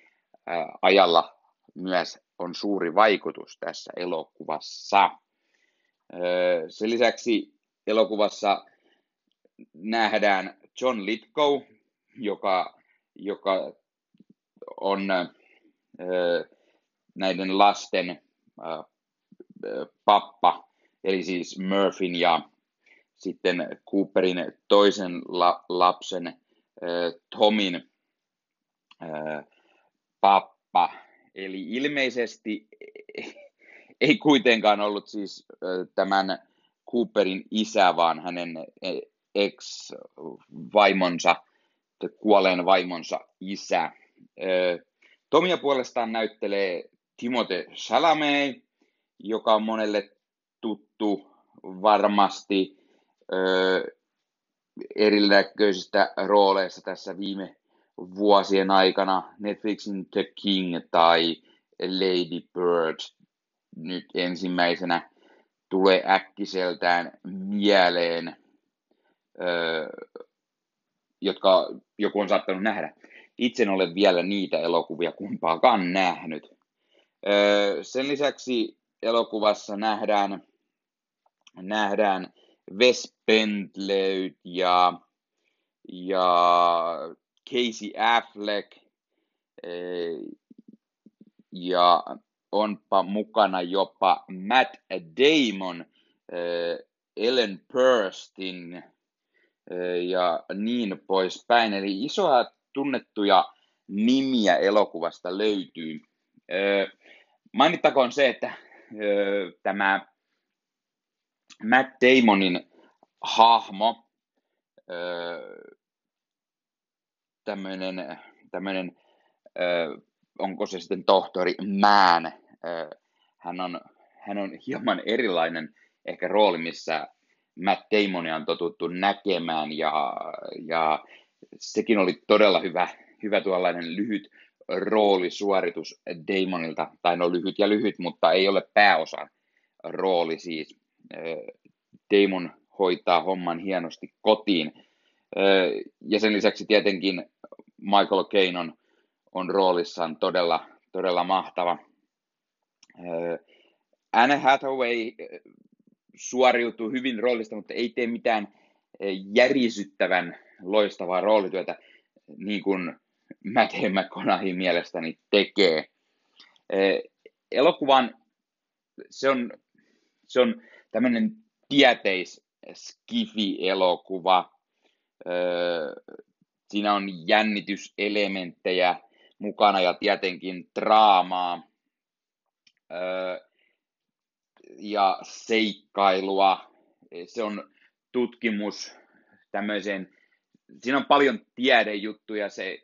Speaker 1: ajalla myös on suuri vaikutus tässä elokuvassa. sen lisäksi elokuvassa nähdään John Lithgow, joka, joka on näiden lasten pappa, eli siis Murphyn ja sitten Cooperin toisen la- lapsen Tomin pappa. Eli ilmeisesti ei kuitenkaan ollut siis tämän Cooperin isä, vaan hänen ex-vaimonsa, kuolleen vaimonsa isä. Tomia puolestaan näyttelee Timote Chalamet, joka on monelle tuttu varmasti erinäköisistä rooleista tässä viime vuosien aikana. Netflixin The King tai Lady Bird nyt ensimmäisenä tulee äkkiseltään mieleen, jotka joku on saattanut nähdä. Itse en ole vielä niitä elokuvia kumpaakaan nähnyt. Sen lisäksi elokuvassa nähdään, nähdään Wes Bentley ja, ja Casey Affleck ja onpa mukana jopa Matt Damon, Ellen Burstyn eh, ja niin poispäin. Eli isoja tunnettuja nimiä elokuvasta löytyy. Mainittakoon se, että tämä Matt Damonin hahmo, tämmöinen, tämmöinen onko se sitten tohtori Mään, hän on, hän on hieman erilainen ehkä rooli, missä Matt Damonia on totuttu näkemään ja, ja sekin oli todella hyvä hyvä tuollainen lyhyt roolisuoritus Damonilta, tai no lyhyt ja lyhyt, mutta ei ole pääosa rooli siis. Damon hoitaa homman hienosti kotiin. Ja sen lisäksi tietenkin Michael Caine on, on roolissaan todella, todella mahtava. Anne Hathaway suoriutuu hyvin roolista, mutta ei tee mitään järisyttävän loistavaa roolityötä, niin kuin Matthew McConaughey mielestäni tekee. Elokuvan se on, se on tämmöinen tieteis skifi-elokuva. Siinä on jännityselementtejä mukana ja tietenkin draamaa ja seikkailua. Se on tutkimus tämmöiseen, siinä on paljon tiedejuttuja, se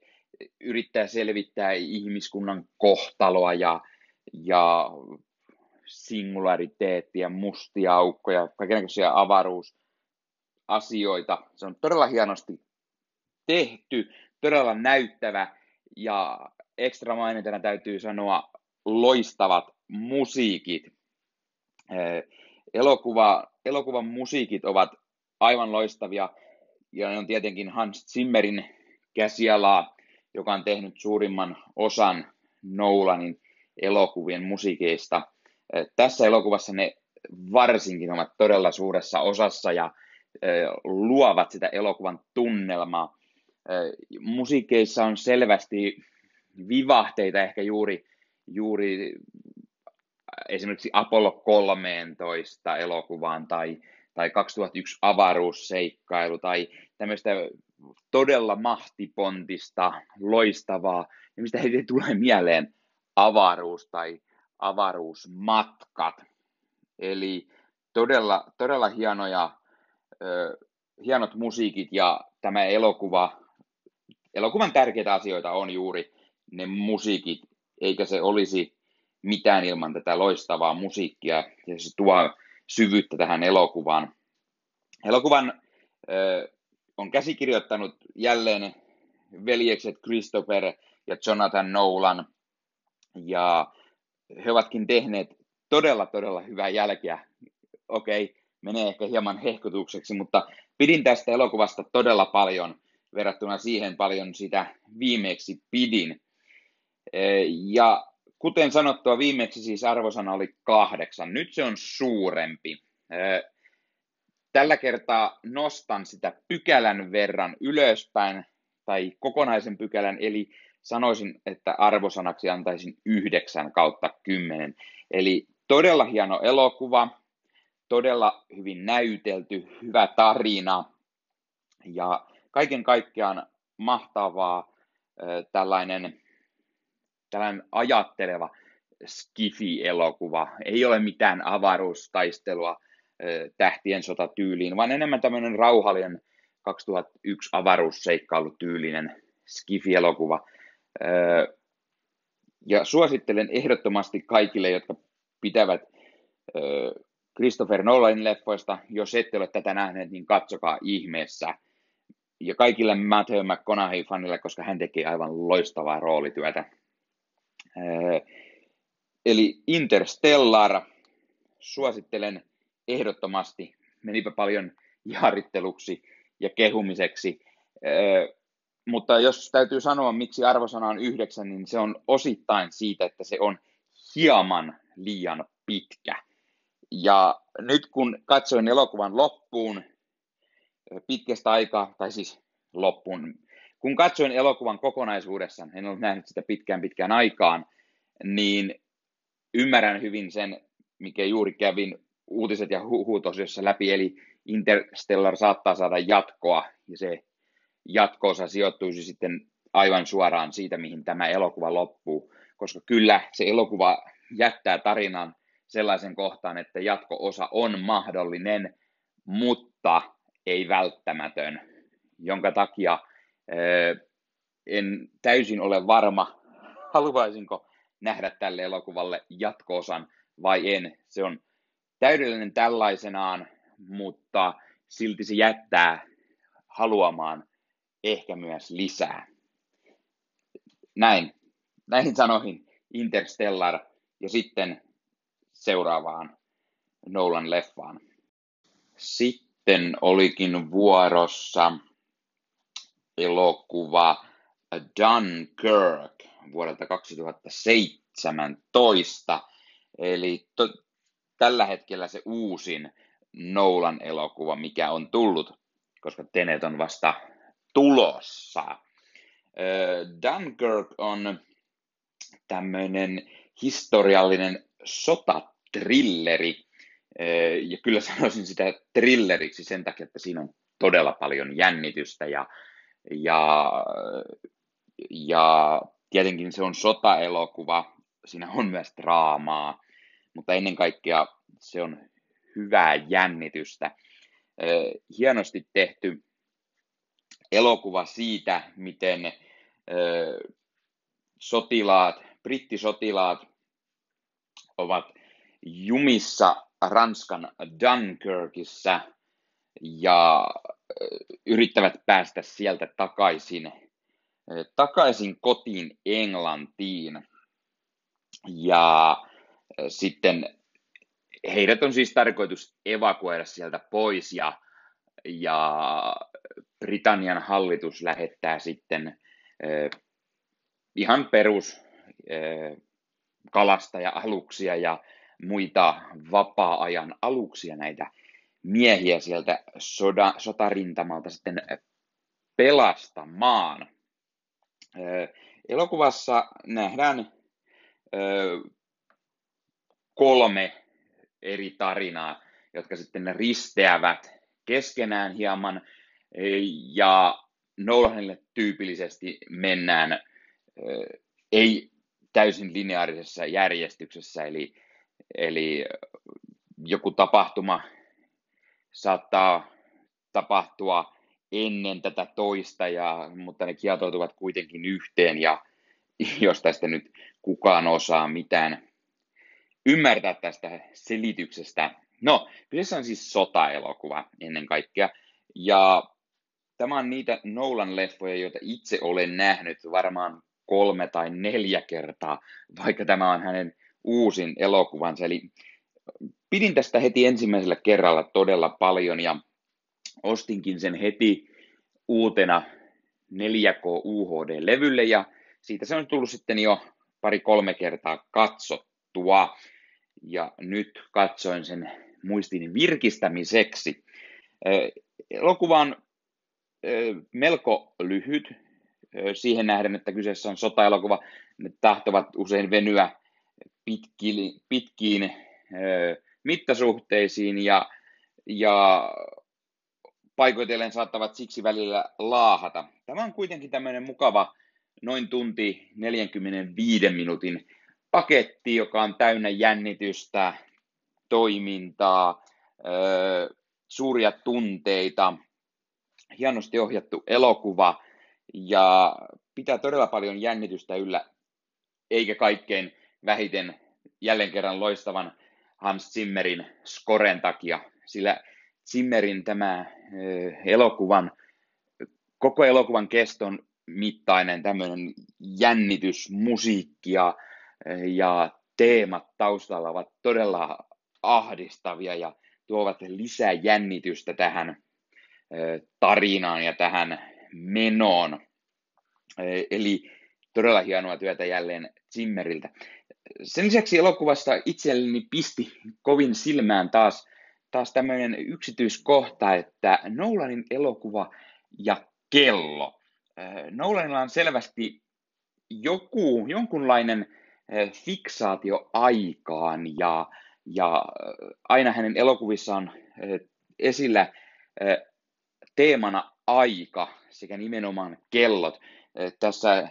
Speaker 1: yrittää selvittää ihmiskunnan kohtaloa ja, ja singulariteettia, mustia aukkoja, kaikenlaisia avaruusasioita. Se on todella hienosti tehty, todella näyttävä ja ekstra mainintana täytyy sanoa loistavat musiikit. Elokuva, elokuvan musiikit ovat aivan loistavia ja ne on tietenkin Hans Zimmerin käsialaa, joka on tehnyt suurimman osan Nolanin elokuvien musiikeista – tässä elokuvassa ne varsinkin ovat todella suuressa osassa ja luovat sitä elokuvan tunnelmaa. Musiikeissa on selvästi vivahteita ehkä juuri, juuri esimerkiksi Apollo 13 elokuvaan tai, tai 2001 avaruusseikkailu tai tämmöistä todella mahtipontista, loistavaa, ja mistä heille tulee mieleen avaruus tai avaruusmatkat. Eli todella, todella hienoja, ö, hienot musiikit ja tämä elokuva, elokuvan tärkeitä asioita on juuri ne musiikit, eikä se olisi mitään ilman tätä loistavaa musiikkia ja se tuo syvyyttä tähän elokuvaan. Elokuvan ö, on käsikirjoittanut jälleen veljekset Christopher ja Jonathan Nolan ja he ovatkin tehneet todella, todella hyvää jälkeä. Okei, menee ehkä hieman hehkutukseksi, mutta pidin tästä elokuvasta todella paljon verrattuna siihen paljon sitä viimeksi pidin. Ja kuten sanottua, viimeksi siis arvosana oli kahdeksan. Nyt se on suurempi. Tällä kertaa nostan sitä pykälän verran ylöspäin, tai kokonaisen pykälän, eli sanoisin, että arvosanaksi antaisin 9 kautta 10. Eli todella hieno elokuva, todella hyvin näytelty, hyvä tarina ja kaiken kaikkiaan mahtavaa tällainen, tällainen ajatteleva skifi-elokuva. Ei ole mitään avaruustaistelua tähtien sotatyyliin, vaan enemmän tämmöinen rauhallinen 2001 avaruusseikkailutyylinen skifi-elokuva. Ja suosittelen ehdottomasti kaikille, jotka pitävät Christopher Nolanin leffoista. Jos ette ole tätä nähneet, niin katsokaa ihmeessä. Ja kaikille Matthew McConaughey-fanille, koska hän tekee aivan loistavaa roolityötä. Eli Interstellar, suosittelen ehdottomasti, menipä paljon jaaritteluksi ja kehumiseksi. Mutta jos täytyy sanoa, miksi arvosana on yhdeksän, niin se on osittain siitä, että se on hieman liian pitkä. Ja nyt kun katsoin elokuvan loppuun pitkästä aikaa, tai siis loppuun, kun katsoin elokuvan kokonaisuudessaan, en ole nähnyt sitä pitkään pitkään aikaan, niin ymmärrän hyvin sen, mikä juuri kävin uutiset ja huhut osiossa läpi, eli Interstellar saattaa saada jatkoa, ja se jatkoosa sijoittuisi sitten aivan suoraan siitä, mihin tämä elokuva loppuu, koska kyllä se elokuva jättää tarinan sellaisen kohtaan, että jatko-osa on mahdollinen, mutta ei välttämätön, jonka takia en täysin ole varma, haluaisinko nähdä tälle elokuvalle jatkoosan vai en. Se on täydellinen tällaisenaan, mutta silti se jättää haluamaan ehkä myös lisää. näin, näihin sanoihin Interstellar ja sitten seuraavaan Nolan leffaan. Sitten olikin vuorossa elokuva Dunkirk vuodelta 2017. Eli to, tällä hetkellä se uusin Nolan elokuva, mikä on tullut, koska Tenet on vasta tulossa. Dunkirk on tämmöinen historiallinen sotatrilleri, ja kyllä sanoisin sitä thrilleriksi sen takia, että siinä on todella paljon jännitystä ja, ja, ja tietenkin se on sotaelokuva, siinä on myös draamaa, mutta ennen kaikkea se on hyvää jännitystä. Hienosti tehty elokuva siitä, miten sotilaat, brittisotilaat ovat jumissa Ranskan Dunkirkissa. Ja yrittävät päästä sieltä takaisin, takaisin kotiin Englantiin. Ja sitten heidät on siis tarkoitus evakuoida sieltä pois ja, ja Britannian hallitus lähettää sitten äh, ihan perus kalastaja-aluksia ja muita vapaa-ajan aluksia näitä miehiä sieltä soda, sotarintamalta sitten pelastamaan. Elokuvassa nähdään kolme eri tarinaa, jotka sitten risteävät keskenään hieman ja Nolanille tyypillisesti mennään ei täysin lineaarisessa järjestyksessä, eli, eli joku tapahtuma saattaa tapahtua ennen tätä toista, ja, mutta ne kietoutuvat kuitenkin yhteen, ja jos tästä nyt kukaan osaa mitään ymmärtää tästä selityksestä. No, kyseessä on siis sotaelokuva ennen kaikkea, ja tämä on niitä Nolan-leffoja, joita itse olen nähnyt varmaan kolme tai neljä kertaa, vaikka tämä on hänen uusin elokuvansa. Eli pidin tästä heti ensimmäisellä kerralla todella paljon ja ostinkin sen heti uutena 4K UHD-levylle ja siitä se on tullut sitten jo pari-kolme kertaa katsottua. Ja nyt katsoin sen muistin virkistämiseksi. Elokuva on melko lyhyt siihen nähden, että kyseessä on sotaelokuva. Ne tahtovat usein venyä pitkiin, pitkiin mittasuhteisiin ja, ja paikoitellen saattavat siksi välillä laahata. Tämä on kuitenkin tämmöinen mukava noin tunti 45 minuutin paketti, joka on täynnä jännitystä, toimintaa, suuria tunteita, hienosti ohjattu elokuva ja pitää todella paljon jännitystä yllä, eikä kaikkein vähiten jälleen kerran loistavan Hans Zimmerin skoren takia, sillä Zimmerin tämä elokuvan, koko elokuvan keston mittainen tämmöinen jännitys, musiikki ja, ja teemat taustalla ovat todella ahdistavia ja tuovat lisää jännitystä tähän tarinaan ja tähän menoon. Eli todella hienoa työtä jälleen Zimmeriltä. Sen lisäksi elokuvasta itselleni pisti kovin silmään taas, taas tämmöinen yksityiskohta, että Nolanin elokuva ja kello. Nolanilla on selvästi joku, jonkunlainen fiksaatio aikaan ja, ja aina hänen elokuvissaan esillä teemana aika sekä nimenomaan kellot. Tässä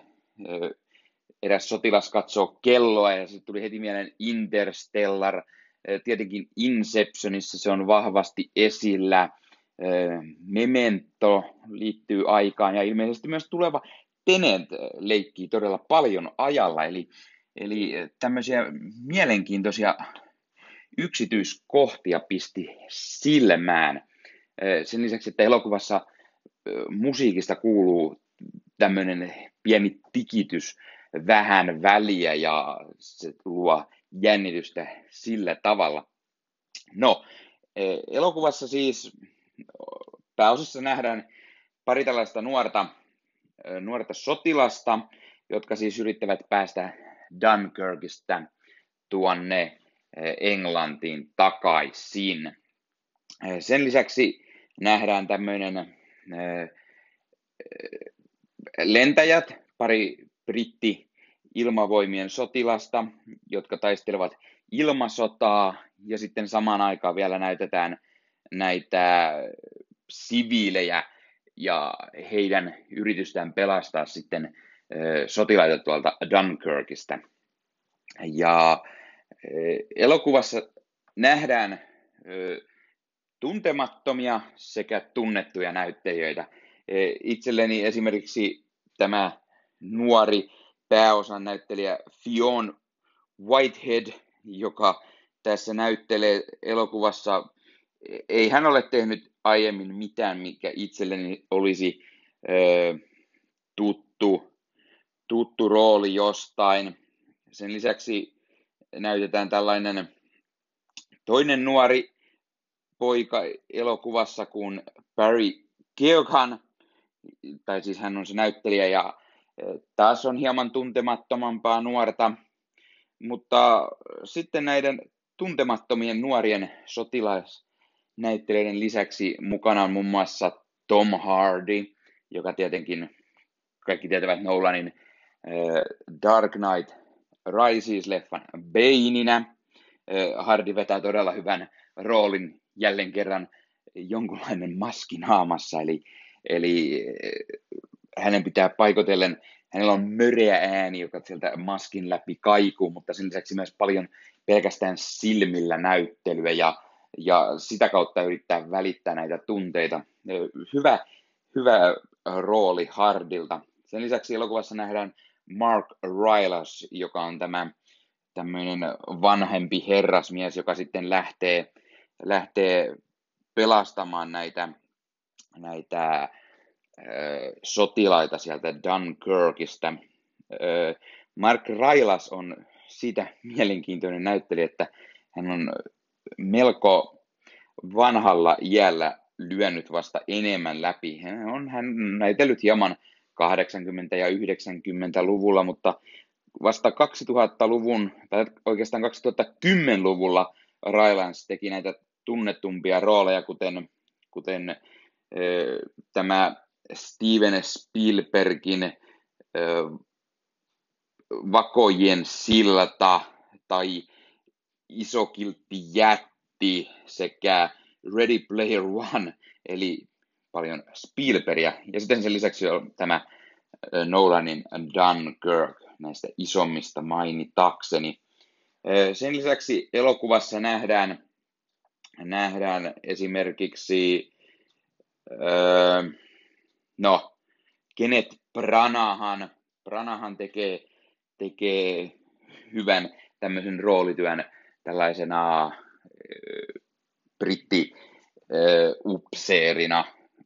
Speaker 1: eräs sotilas katsoo kelloa ja sitten tuli heti mieleen Interstellar. Tietenkin Inceptionissa se on vahvasti esillä. Memento liittyy aikaan ja ilmeisesti myös tuleva Tenet leikkii todella paljon ajalla. Eli, eli tämmöisiä mielenkiintoisia yksityiskohtia pisti silmään. Sen lisäksi, että elokuvassa musiikista kuuluu tämmöinen pieni tikitys vähän väliä ja se luo jännitystä sillä tavalla. No, e, elokuvassa siis pääosassa nähdään pari tällaista nuorta, e, nuorta sotilasta, jotka siis yrittävät päästä Dunkirkistä tuonne e, Englantiin takaisin. Sen lisäksi nähdään tämmöinen lentäjät, pari britti ilmavoimien sotilasta, jotka taistelevat ilmasotaa, ja sitten samaan aikaan vielä näytetään näitä siviilejä ja heidän yritystään pelastaa sitten sotilaita tuolta Dunkirkista. Ja elokuvassa nähdään tuntemattomia sekä tunnettuja näyttelijöitä. Itselleni esimerkiksi tämä nuori pääosan näyttelijä Fion Whitehead, joka tässä näyttelee elokuvassa. Ei hän ole tehnyt aiemmin mitään, mikä itselleni olisi ö, tuttu, tuttu rooli jostain. Sen lisäksi näytetään tällainen toinen nuori poika elokuvassa kuin Barry Keoghan, tai siis hän on se näyttelijä ja taas on hieman tuntemattomampaa nuorta, mutta sitten näiden tuntemattomien nuorien sotilasnäyttelijöiden lisäksi mukana on muun muassa Tom Hardy, joka tietenkin kaikki tietävät Nolanin Dark Knight Rises-leffan Baininä. Hardy vetää todella hyvän roolin jälleen kerran jonkunlainen maski naamassa, eli, eli hänen pitää paikotellen, hänellä on möreä ääni, joka sieltä maskin läpi kaikuu, mutta sen lisäksi myös paljon pelkästään silmillä näyttelyä ja, ja sitä kautta yrittää välittää näitä tunteita. Hyvä, hyvä rooli Hardilta. Sen lisäksi elokuvassa nähdään Mark Rylance, joka on tämä tämmöinen vanhempi herrasmies, joka sitten lähtee, lähtee pelastamaan näitä, näitä sotilaita sieltä Dunkirkista. Mark Railas on siitä mielenkiintoinen näyttelijä, että hän on melko vanhalla iällä lyönyt vasta enemmän läpi. Hän on hän näytellyt hieman 80- ja 90-luvulla, mutta vasta 2000-luvun, tai oikeastaan 2010-luvulla Rylance teki näitä tunnetumpia rooleja, kuten, kuten tämä Steven Spielbergin Vakojen silta tai Isokiltti jätti sekä Ready Player One, eli paljon Spielbergia. Ja sitten sen lisäksi on tämä Nolanin Dunkirk näistä isommista mainitakseni. Sen lisäksi elokuvassa nähdään, nähdään esimerkiksi No, kenet Pranahan, Pranahan tekee, tekee hyvän tämmöisen roolityön tällaisena äh, britti äh, upseerina.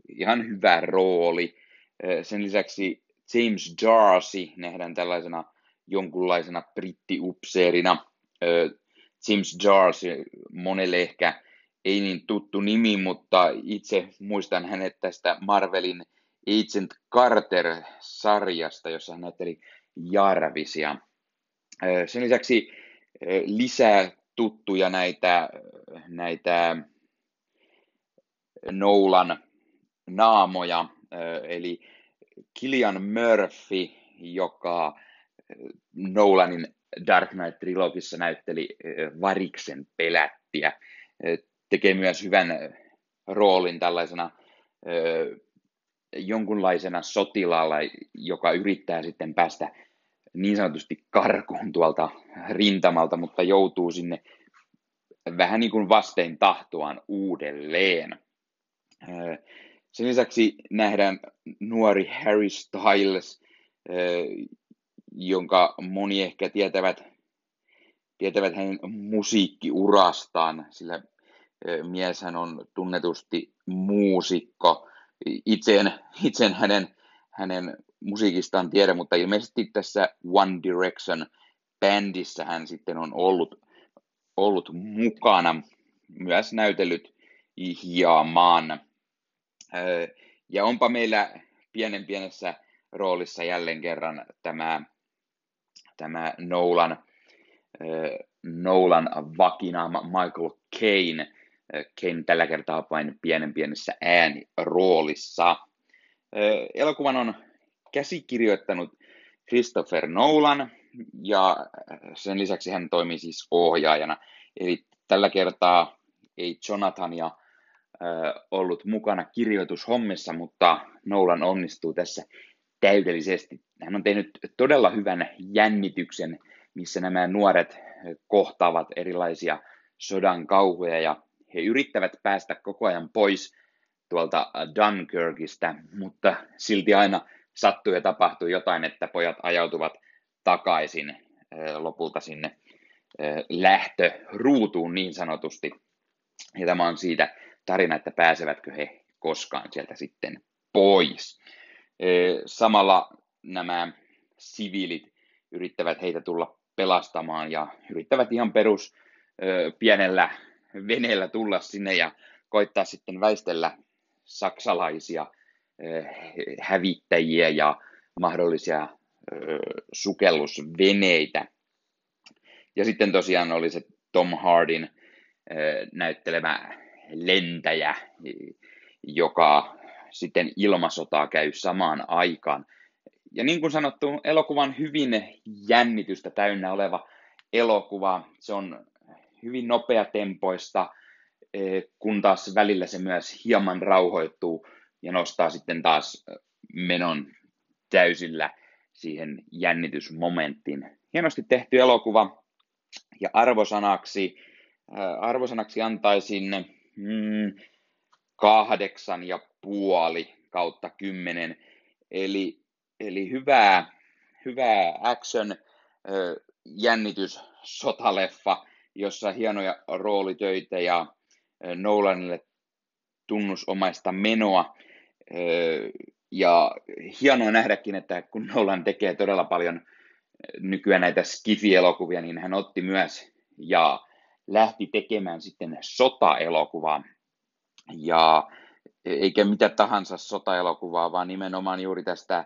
Speaker 1: Ihan hyvä rooli. Äh, sen lisäksi James Darcy nähdään tällaisena jonkunlaisena brittiupseerina. Äh, James Darcy monelle ehkä ei niin tuttu nimi, mutta itse muistan hänet tästä Marvelin Agent Carter-sarjasta, jossa hän näytteli Jarvisia. Sen lisäksi lisää tuttuja näitä, näitä Nolan naamoja, eli Killian Murphy, joka Nolanin Dark Knight-trilogissa näytteli variksen pelättiä, tekee myös hyvän roolin tällaisena jonkunlaisena sotilaalla, joka yrittää sitten päästä niin sanotusti karkuun tuolta rintamalta, mutta joutuu sinne vähän niin kuin vastein tahtoaan uudelleen. Sen lisäksi nähdään nuori Harry Styles, jonka moni ehkä tietävät, tietävät hänen musiikkiurastaan, sillä mieshän on tunnetusti muusikko, itse en, itse en hänen, hänen musiikistaan tiedä, mutta ilmeisesti tässä One Direction bändissä hän sitten on ollut, ollut mukana, myös näytellyt hieman. Ja onpa meillä pienen pienessä roolissa jälleen kerran tämä, tämä Nolan, Nolan vakinaama Michael Caine. Kane tällä kertaa vain pienen pienessä ääniroolissa. Elokuvan on käsikirjoittanut Christopher Nolan ja sen lisäksi hän toimii siis ohjaajana. Eli tällä kertaa ei Jonathania ollut mukana kirjoitushommissa, mutta Nolan onnistuu tässä täydellisesti. Hän on tehnyt todella hyvän jännityksen, missä nämä nuoret kohtaavat erilaisia sodan kauhuja ja he yrittävät päästä koko ajan pois tuolta Dunkirkistä, mutta silti aina sattuu ja tapahtuu jotain, että pojat ajautuvat takaisin lopulta sinne lähtöruutuun niin sanotusti. Ja tämä on siitä tarina, että pääsevätkö he koskaan sieltä sitten pois. Samalla nämä siviilit yrittävät heitä tulla pelastamaan ja yrittävät ihan perus pienellä veneellä tulla sinne ja koittaa sitten väistellä saksalaisia hävittäjiä ja mahdollisia sukellusveneitä. Ja sitten tosiaan oli se Tom Hardin näyttelemä lentäjä, joka sitten ilmasotaa käy samaan aikaan. Ja niin kuin sanottu, elokuvan hyvin jännitystä täynnä oleva elokuva. Se on hyvin nopeatempoista, kun taas välillä se myös hieman rauhoittuu ja nostaa sitten taas menon täysillä siihen jännitysmomenttiin. Hienosti tehty elokuva ja arvosanaksi, arvosanaksi antaisin mm, kahdeksan ja puoli kautta kymmenen. Eli, eli hyvää, hyvää action, jännitys, sotaleffa, jossa hienoja roolitöitä ja Nolanille tunnusomaista menoa. Ja hienoa nähdäkin, että kun Nolan tekee todella paljon nykyään näitä Skifi-elokuvia, niin hän otti myös ja lähti tekemään sitten sota-elokuvaa. Ja eikä mitä tahansa sota-elokuvaa, vaan nimenomaan juuri tästä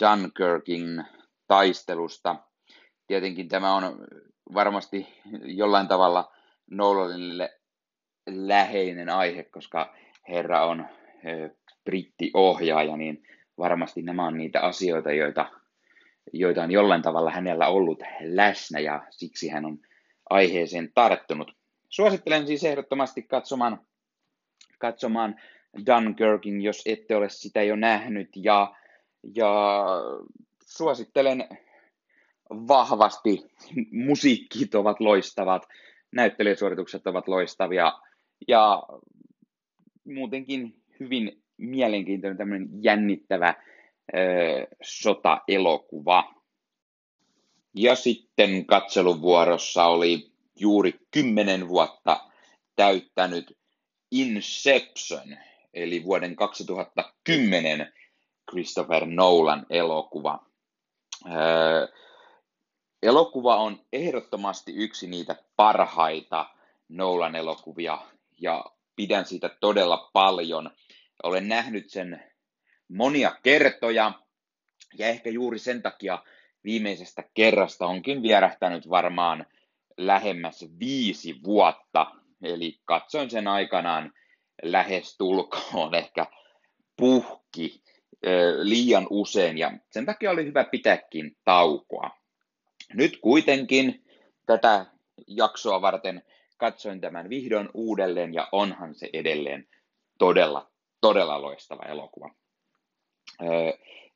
Speaker 1: Dunkirkin taistelusta. Tietenkin tämä on varmasti jollain tavalla Nolanille läheinen aihe, koska herra on brittiohjaaja, niin varmasti nämä on niitä asioita, joita, joita on jollain tavalla hänellä ollut läsnä ja siksi hän on aiheeseen tarttunut. Suosittelen siis ehdottomasti katsomaan, katsomaan Dunkirkin, jos ette ole sitä jo nähnyt, ja, ja suosittelen vahvasti, musiikkit ovat loistavat, näyttelijäsuoritukset ovat loistavia, ja muutenkin hyvin mielenkiintoinen tämmöinen jännittävä ö, sota-elokuva. Ja sitten katseluvuorossa oli juuri kymmenen vuotta täyttänyt Inception, eli vuoden 2010 Christopher Nolan elokuva. Öö, elokuva on ehdottomasti yksi niitä parhaita Nolan elokuvia ja pidän siitä todella paljon. Olen nähnyt sen monia kertoja ja ehkä juuri sen takia viimeisestä kerrasta onkin vierähtänyt varmaan lähemmäs viisi vuotta. Eli katsoin sen aikanaan lähes tulkoon ehkä puhki liian usein ja sen takia oli hyvä pitääkin taukoa. Nyt kuitenkin tätä jaksoa varten katsoin tämän vihdoin uudelleen ja onhan se edelleen todella, todella loistava elokuva.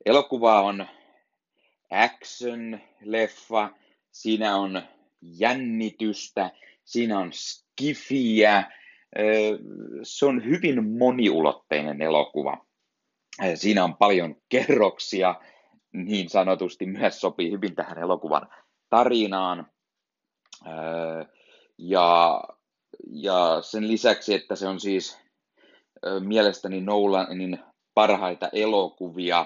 Speaker 1: elokuva on action-leffa, siinä on jännitystä, siinä on skifiä, se on hyvin moniulotteinen elokuva. Siinä on paljon kerroksia, niin sanotusti myös sopii hyvin tähän elokuvan tarinaan. Ja, ja sen lisäksi, että se on siis mielestäni Nolanin parhaita elokuvia,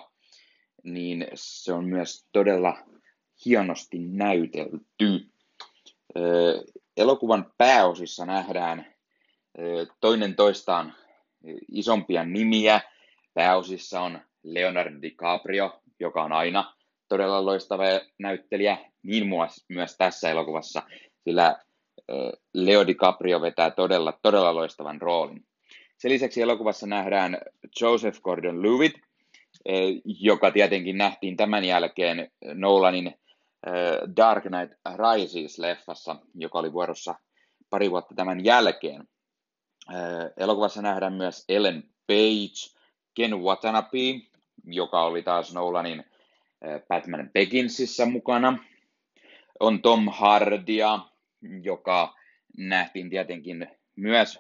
Speaker 1: niin se on myös todella hienosti näytelty. Elokuvan pääosissa nähdään toinen toistaan isompia nimiä. Pääosissa on Leonardo DiCaprio, joka on aina todella loistava näyttelijä, niin myös tässä elokuvassa, sillä Leo DiCaprio vetää todella, todella loistavan roolin. Sen lisäksi elokuvassa nähdään Joseph Gordon-Levitt, joka tietenkin nähtiin tämän jälkeen Nolanin Dark Knight Rises-leffassa, joka oli vuorossa pari vuotta tämän jälkeen. Elokuvassa nähdään myös Ellen Page, Ken Watanabe, joka oli taas Nolanin Batman Beginsissä mukana. On Tom Hardia, joka nähtiin tietenkin myös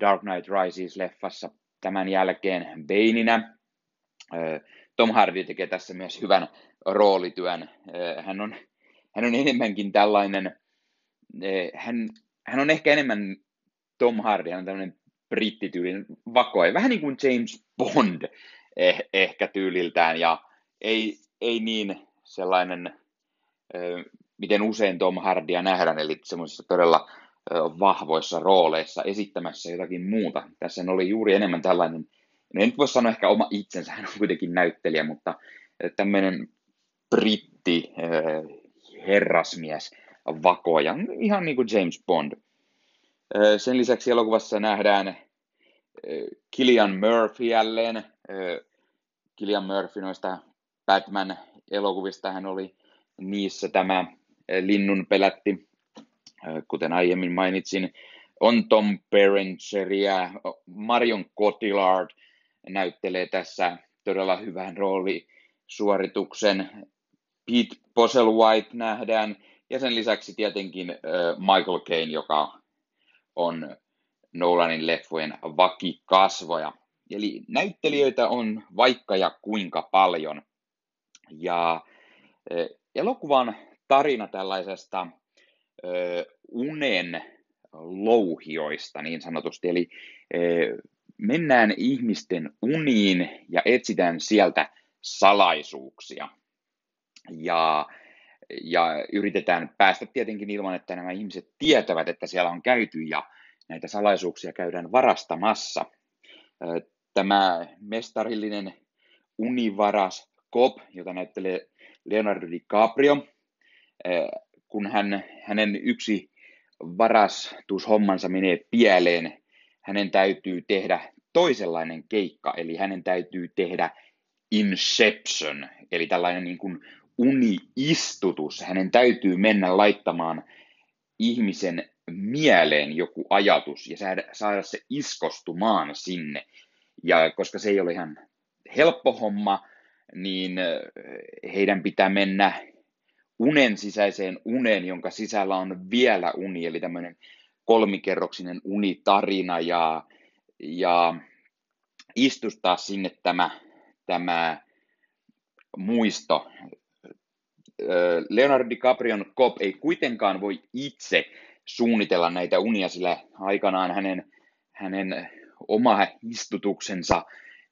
Speaker 1: Dark Knight Rises-leffassa tämän jälkeen Baininä. Tom Hardy tekee tässä myös hyvän roolityön. Hän on, hän on enemmänkin tällainen, hän, hän on ehkä enemmän Tom Hardy, hän on tämmöinen brittityylinen vakoja, vähän niin kuin James Bond eh, ehkä tyyliltään, ja ei, ei niin sellainen, miten usein Tom Hardia nähdään, eli semmoisissa todella vahvoissa rooleissa esittämässä jotakin muuta. Tässä oli juuri enemmän tällainen, en nyt voi sanoa ehkä oma itsensä, hän on kuitenkin näyttelijä, mutta tämmöinen britti herrasmies vakoja, ihan niin kuin James Bond. Sen lisäksi elokuvassa nähdään Killian Murphy jälleen. Killian Murphy noista Batman-elokuvista hän oli niissä tämä linnun pelätti, kuten aiemmin mainitsin. On Tom Berenger Marion Cotillard näyttelee tässä todella hyvän roolisuorituksen. Pete Postlewhite nähdään, ja sen lisäksi tietenkin Michael Caine, joka on Nolanin leffojen vakikasvoja. Eli näyttelijöitä on vaikka ja kuinka paljon. Ja elokuvan tarina tällaisesta unen louhioista niin sanotusti, eli mennään ihmisten uniin ja etsitään sieltä salaisuuksia. Ja, ja yritetään päästä tietenkin ilman, että nämä ihmiset tietävät, että siellä on käyty ja näitä salaisuuksia käydään varastamassa. Tämä mestarillinen univaras Cobb, jota näyttelee Leonardo DiCaprio, kun hän, hänen yksi varastushommansa menee pieleen, hänen täytyy tehdä toisenlainen keikka, eli hänen täytyy tehdä inception, eli tällainen niin kuin uniistutus. Hänen täytyy mennä laittamaan ihmisen mieleen joku ajatus ja saada, saada se iskostumaan sinne. Ja koska se ei ole ihan helppo homma, niin heidän pitää mennä unen sisäiseen uneen, jonka sisällä on vielä uni, eli tämmöinen kolmikerroksinen unitarina ja, ja istustaa sinne tämä, tämä muisto. Leonardo DiCaprion Cop ei kuitenkaan voi itse suunnitella näitä unia, sillä aikanaan hänen, hänen oma istutuksensa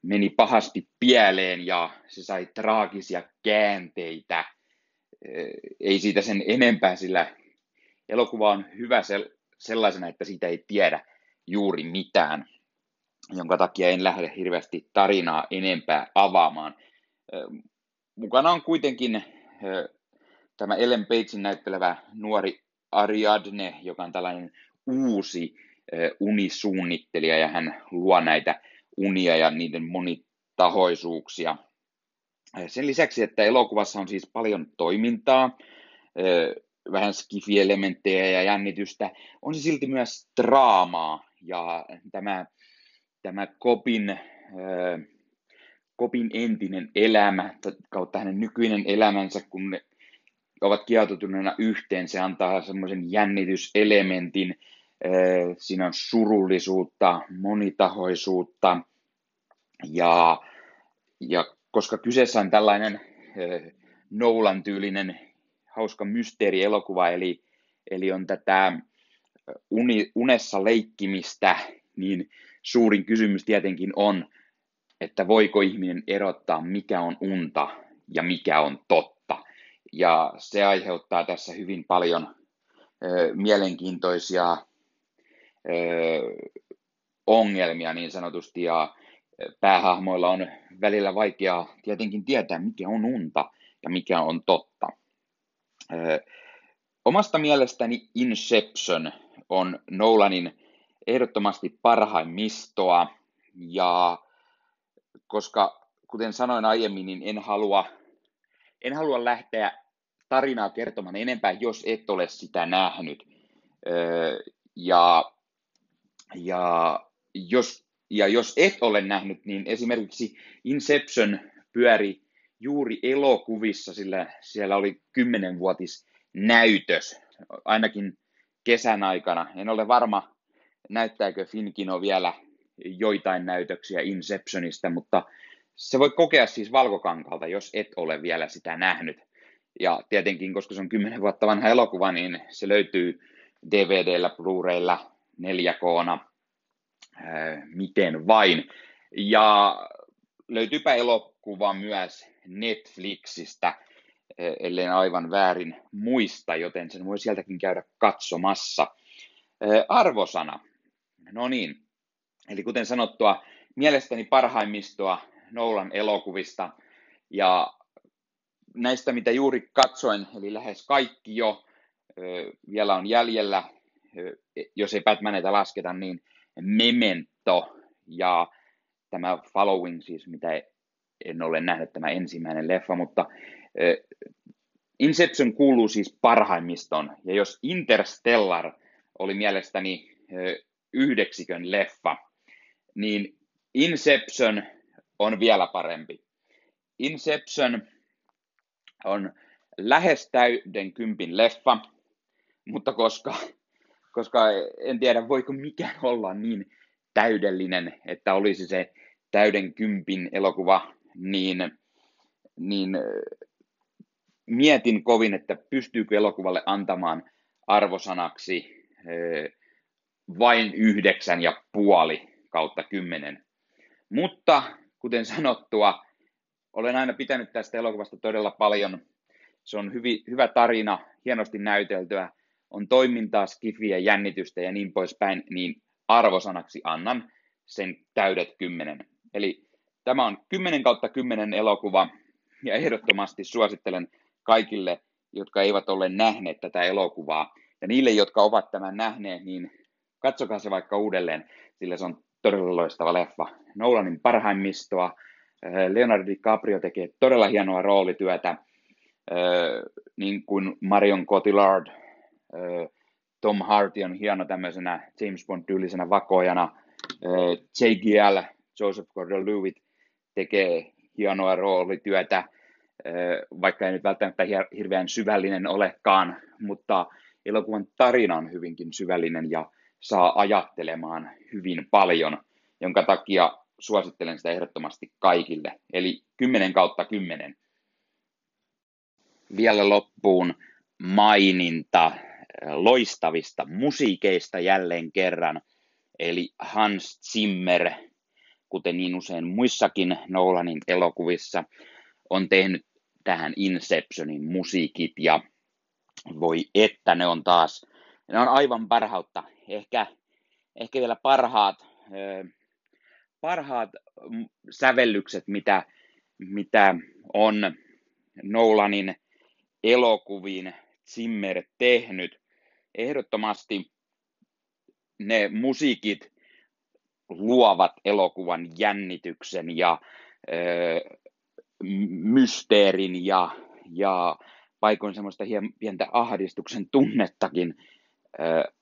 Speaker 1: meni pahasti pieleen ja se sai traagisia käänteitä. Ei siitä sen enempää, sillä elokuva on hyvä sellaisena, että siitä ei tiedä juuri mitään, jonka takia en lähde hirveästi tarinaa enempää avaamaan. Mukana on kuitenkin tämä Ellen Pagein näyttelevä nuori Ariadne, joka on tällainen uusi unisuunnittelija ja hän luo näitä unia ja niiden monitahoisuuksia. Sen lisäksi, että elokuvassa on siis paljon toimintaa, vähän skifi-elementtejä ja jännitystä, on se silti myös draamaa ja tämä, tämä Kopin, Kopin entinen elämä kautta hänen nykyinen elämänsä, kun ne ovat kietoutuneena yhteen, se antaa semmoisen jännityselementin, siinä on surullisuutta, monitahoisuutta ja, ja koska kyseessä on tällainen Nolan tyylinen hauska mysteerielokuva, eli, eli on tätä uni, unessa leikkimistä, niin suurin kysymys tietenkin on, että voiko ihminen erottaa, mikä on unta ja mikä on totta. Ja se aiheuttaa tässä hyvin paljon ö, mielenkiintoisia ongelmia niin sanotusti, ja päähahmoilla on välillä vaikeaa tietenkin tietää, mikä on unta ja mikä on totta. Omasta mielestäni Inception on Nolanin ehdottomasti parhaimmistoa, ja koska kuten sanoin aiemmin, niin en halua, en halua lähteä tarinaa kertomaan enempää, jos et ole sitä nähnyt. Ja, ja, jos, ja jos et ole nähnyt, niin esimerkiksi Inception pyöri juuri elokuvissa, sillä siellä oli kymmenenvuotis näytös, ainakin kesän aikana. En ole varma, näyttääkö Finkino vielä joitain näytöksiä Inceptionista, mutta se voi kokea siis valkokankalta, jos et ole vielä sitä nähnyt. Ja tietenkin, koska se on 10 vuotta vanha elokuva, niin se löytyy DVDllä, Blu-raylla, 4Kna, miten vain. Ja löytyypä elokuva myös Netflixistä, ellei aivan väärin muista, joten sen voi sieltäkin käydä katsomassa. Arvosana. No niin, eli kuten sanottua, mielestäni parhaimmistoa Nolan elokuvista. Ja näistä, mitä juuri katsoin, eli lähes kaikki jo vielä on jäljellä, jos ei Batmaneita lasketa, niin Memento ja tämä Following, siis mitä en ole nähnyt tämä ensimmäinen leffa, mutta Inception kuuluu siis parhaimmiston, ja jos Interstellar oli mielestäni yhdeksikön leffa, niin Inception on vielä parempi. Inception on lähes täyden kympin leffa, mutta koska, koska en tiedä voiko mikään olla niin täydellinen, että olisi se täyden kympin elokuva, niin, niin mietin kovin, että pystyykö elokuvalle antamaan arvosanaksi vain yhdeksän ja puoli kautta kymmenen. Mutta kuten sanottua, olen aina pitänyt tästä elokuvasta todella paljon. Se on hyvi, hyvä tarina, hienosti näyteltyä, on toimintaa, skifiä, jännitystä ja niin poispäin, niin arvosanaksi annan sen täydet kymmenen. Eli tämä on 10 kautta 10 elokuva ja ehdottomasti suosittelen kaikille, jotka eivät ole nähneet tätä elokuvaa. Ja niille, jotka ovat tämän nähneet, niin katsokaa se vaikka uudelleen, sillä se on todella loistava leffa. Nolanin parhaimmistoa. Äh, Leonardo DiCaprio tekee todella hienoa roolityötä, äh, niin kuin Marion Cotillard. Tom Hardy on hieno tämmöisenä James Bond-tyylisenä vakojana. JGL, Joseph Gordon-Levitt, tekee hienoa roolityötä, vaikka ei nyt välttämättä hirveän syvällinen olekaan, mutta elokuvan tarina on hyvinkin syvällinen ja saa ajattelemaan hyvin paljon, jonka takia suosittelen sitä ehdottomasti kaikille. Eli 10 kautta 10. Vielä loppuun maininta loistavista musiikeista jälleen kerran. Eli Hans Zimmer, kuten niin usein muissakin Nolanin elokuvissa, on tehnyt tähän Inceptionin musiikit ja voi että ne on taas, ne on aivan parhautta ehkä, ehkä vielä parhaat, parhaat sävellykset, mitä, mitä on Nolanin elokuviin Zimmer tehnyt. Ehdottomasti ne musiikit luovat elokuvan jännityksen ja ö, mysteerin ja, ja paikoin semmoista hien, pientä ahdistuksen tunnettakin. Ö,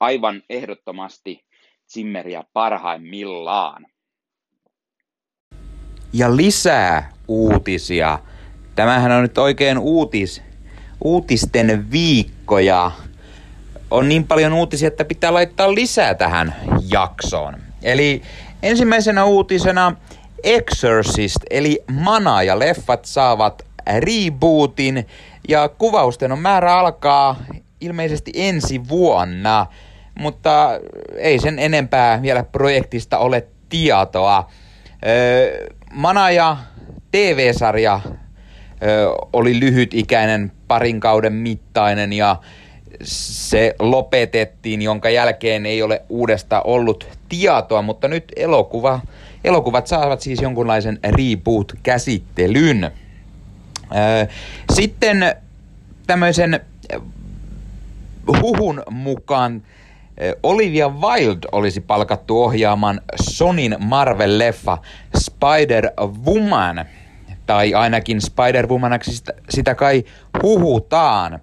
Speaker 1: aivan ehdottomasti Zimmeriä parhaimmillaan.
Speaker 2: Ja lisää uutisia. Tämähän on nyt oikein uutis, uutisten viikkoja. On niin paljon uutisia, että pitää laittaa lisää tähän jaksoon. Eli ensimmäisenä uutisena Exorcist, eli Mana ja leffat saavat rebootin ja kuvausten on määrä alkaa ilmeisesti ensi vuonna mutta ei sen enempää vielä projektista ole tietoa. Manaja TV-sarja oli lyhytikäinen parin kauden mittainen ja se lopetettiin, jonka jälkeen ei ole uudesta ollut tietoa, mutta nyt elokuva, elokuvat saavat siis jonkunlaisen reboot-käsittelyn. Sitten tämmöisen huhun mukaan Olivia Wilde olisi palkattu ohjaamaan Sonin Marvel-leffa Spider-Woman, tai ainakin Spider-Womanaksi sitä, sitä kai huhutaan.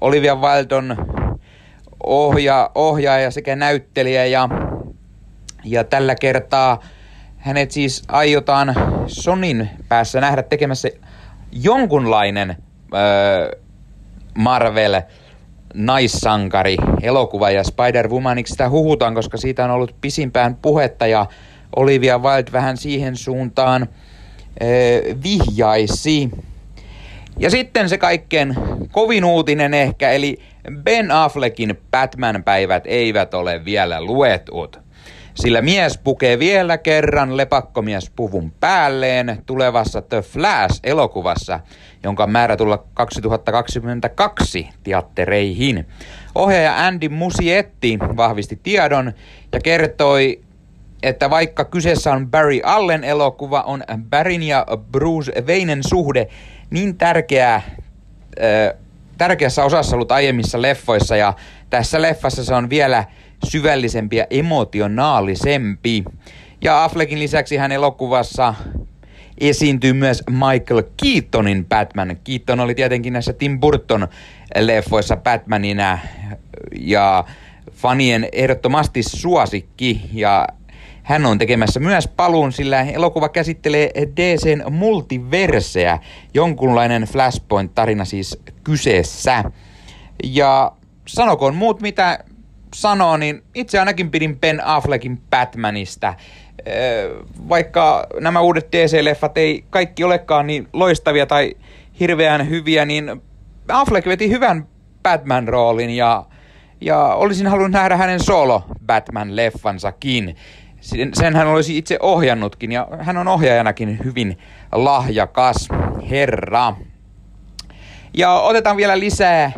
Speaker 2: Olivia Wilde on ohja, ohjaaja sekä näyttelijä ja, ja tällä kertaa hänet siis aiotaan Sonin päässä nähdä tekemässä jonkunlainen öö, Marvel naissankari elokuva ja Spider-Womaniksi sitä huhutaan, koska siitä on ollut pisimpään puhetta ja Olivia Wilde vähän siihen suuntaan vihjaisi. Ja sitten se kaikkein kovin uutinen ehkä, eli Ben Affleckin Batman-päivät eivät ole vielä luetut. Sillä mies pukee vielä kerran lepakkomiespuvun päälleen tulevassa The Flash-elokuvassa, jonka on määrä tulla 2022 teattereihin. Ohjaaja Andy Musietti vahvisti tiedon ja kertoi, että vaikka kyseessä on Barry Allen elokuva, on Barryn ja Bruce Waynen suhde niin tärkeää, äh, tärkeässä osassa ollut aiemmissa leffoissa ja tässä leffassa se on vielä syvällisempi ja emotionaalisempi. Ja Affleckin lisäksi hän elokuvassa esiintyy myös Michael Keatonin Batman. Keaton oli tietenkin näissä Tim Burton leffoissa Batmanina ja fanien ehdottomasti suosikki ja hän on tekemässä myös paluun, sillä elokuva käsittelee DCn multiverseä, jonkunlainen Flashpoint-tarina siis kyseessä. Ja sanokoon muut mitä sanoo, niin itse ainakin pidin Ben Affleckin Batmanista. Vaikka nämä uudet DC-leffat ei kaikki olekaan niin loistavia tai hirveän hyviä, niin Affleck veti hyvän Batman-roolin ja, ja olisin halunnut nähdä hänen solo Batman-leffansakin. Sen hän olisi itse ohjannutkin ja hän on ohjaajanakin hyvin lahjakas herra. Ja otetaan vielä lisää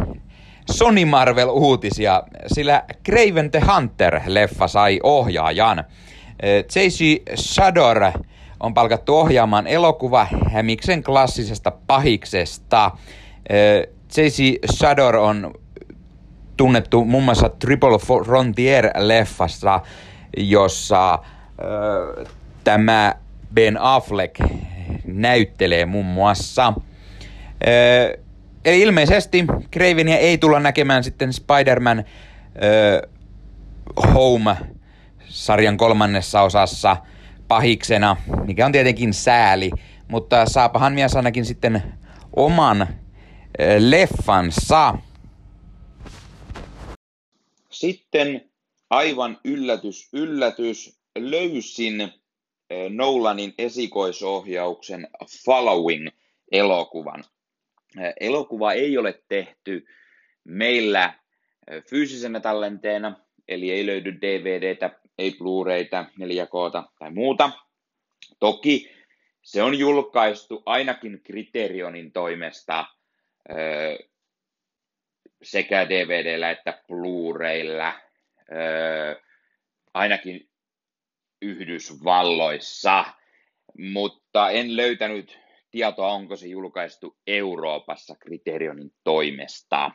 Speaker 2: Sony Marvel-uutisia, sillä Craven the Hunter-leffa sai ohjaajan. J.C. Shador on palkattu ohjaamaan elokuva Hämiksen klassisesta pahiksesta. J.C. Shador on tunnettu muun muassa Triple Frontier-leffassa, jossa tämä Ben Affleck näyttelee muun muassa. Eli ilmeisesti Cravenia ei tulla näkemään sitten Spider-Man Home-sarjan kolmannessa osassa pahiksena, mikä on tietenkin sääli, mutta saapahan mies ainakin sitten oman leffansa.
Speaker 1: Sitten aivan yllätys, yllätys, löysin Nolanin esikoisohjauksen Following-elokuvan elokuva ei ole tehty meillä fyysisenä tallenteena, eli ei löydy DVDtä, ei Blu-rayta, 4K tai muuta. Toki se on julkaistu ainakin Kriterionin toimesta sekä DVDllä että Blu-raylla, ainakin Yhdysvalloissa, mutta en löytänyt tietoa, onko se julkaistu Euroopassa Kriterionin toimesta.